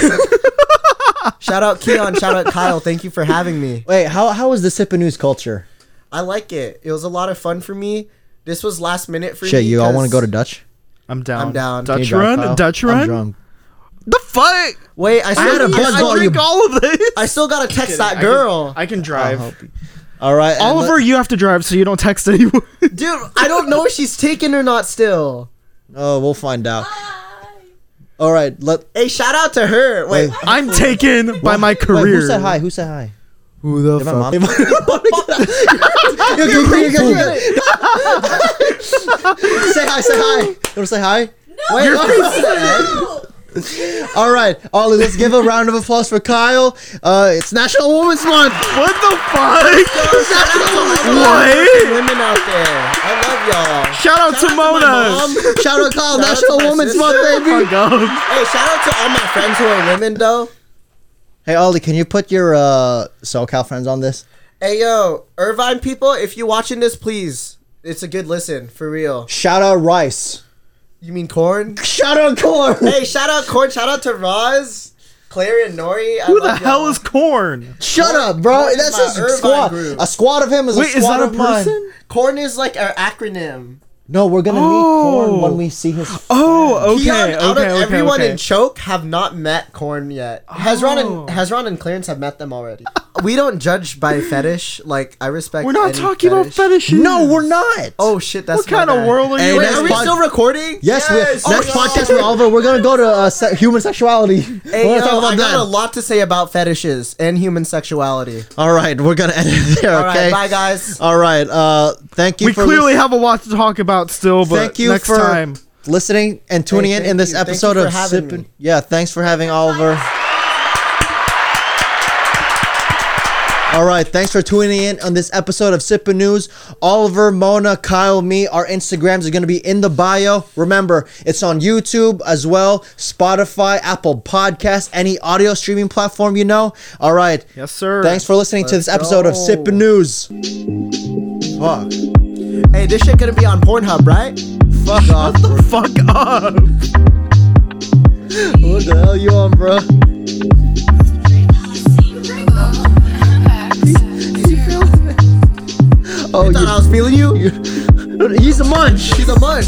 S3: Shout out Kiann. shout out Kyle. Thank you for having me.
S1: wait, how how was the Sippin' News culture?
S3: I like it. It was a lot of fun for me. This was last minute for me.
S1: Shit, you all want to go to Dutch?
S2: I'm down.
S3: I'm down.
S1: Can you
S2: Dutch
S1: drive,
S2: run?
S1: Kyle?
S2: Dutch
S1: I'm
S2: run?
S1: drunk.
S2: The fuck?
S3: Wait, I
S1: I
S3: still,
S1: had a buzz
S2: I
S1: volume.
S2: drink all of this.
S3: I still gotta text that
S2: I can-
S3: girl.
S2: I can
S1: I'll
S2: drive.
S1: help you. All right, and
S2: Oliver, you have to drive so you don't text anyone.
S3: Dude, I don't know if she's taken or not still.
S1: let- oh, we'll find out. All right, let.
S3: Hey, shout out to her. Wait,
S1: Wait.
S2: I'm taken by my
S1: Wait,
S2: career.
S1: who said hi? Who said hi?
S3: who the
S1: Did my mom? say hi. Say hi. You want to say hi?
S3: Wait,
S2: Your
S3: what?
S1: All right, Ollie, let's give a round of applause for Kyle. Uh, it's National Women's Month.
S2: What the fuck?
S3: What?
S2: what?
S3: Women out there, I love y'all.
S2: Shout out to
S3: Shout to my
S2: Mona.
S3: mom.
S1: Shout out Kyle,
S3: Shout out
S1: National
S3: my
S1: Women's
S3: sister.
S1: Month, baby.
S3: Hey, shout out to all my friends who are women though.
S1: Hey, Ollie, can you put your uh, SoCal friends on this?
S3: Hey yo, Irvine people, if you're watching this, please, it's a good listen for real.
S1: Shout out Rice.
S3: You mean corn?
S1: Shout out Corn.
S3: hey, shout out corn. Shout out to Roz, Claire, and Nori. I
S2: Who the hell
S3: y'all.
S2: is corn?
S1: Shut
S3: Corn-
S1: up, bro.
S3: Corn
S1: That's
S3: my
S1: a
S3: Irvine
S1: squad.
S3: group.
S1: A squad of him is
S2: Wait,
S1: a
S2: is
S1: squad
S2: that a
S1: of mine.
S2: person?
S3: corn is like an acronym.
S1: No, we're gonna
S2: Oh.
S1: meet Corn when we see his.
S2: Oh, okay,
S3: Kiann,
S2: okay,
S3: out of
S2: okay,
S3: everyone
S2: okay.
S3: in Choke have not met Corn yet. Hezron
S2: Oh.
S3: and Hezron and Clarence have met them already. we don't judge by fetish. Like I respect.
S2: We're not
S3: any
S2: talking about
S3: fetish.
S2: fetishes.
S1: No, we're not.
S3: Oh shit! That's
S2: What kind
S3: my
S2: of world are
S1: Hey,
S2: you
S3: Wait,
S1: next
S3: are we
S1: pod-
S3: still recording?
S1: Yes, we
S3: Yes!
S1: next
S3: Oh,
S1: podcast
S3: no.
S1: with Oliver, we're gonna go to uh, se- human sexuality.
S3: Hey,
S1: we're gonna talk about
S3: I got
S1: that.
S3: a lot to say about fetishes and human sexuality.
S1: All right, we're gonna end it there.
S3: All right,
S1: okay.
S3: bye guys.
S1: All right. Uh, thank you.
S2: We
S1: for
S2: clearly
S1: lis-
S2: have a lot to talk about still, but
S1: Thank you
S2: next
S1: for
S2: time.
S1: listening and tuning
S3: Hey,
S1: in in this
S3: you.
S1: Episode of
S3: having
S1: Sippin'.
S3: me.
S1: Yeah, thanks for having Oliver. All right, thanks for tuning in on this episode of Sippin' News. Oliver, Mona, Kyle, me, our Instagrams are going to be in the bio. Remember, it's on YouTube as well, Spotify, Apple Podcasts, any audio streaming platform you know. All right,
S2: Yes, sir.
S1: thanks for listening to this
S3: Let's
S1: episode of. Sippin' News. Fuck.
S3: Hey, this shit gonna be on Pornhub, right?
S1: Fuck off.
S2: Fuck up.
S1: What the hell you on, bro? Oh,
S3: Thought I was feeling you.
S1: you, he's a munch.
S3: He's a munch.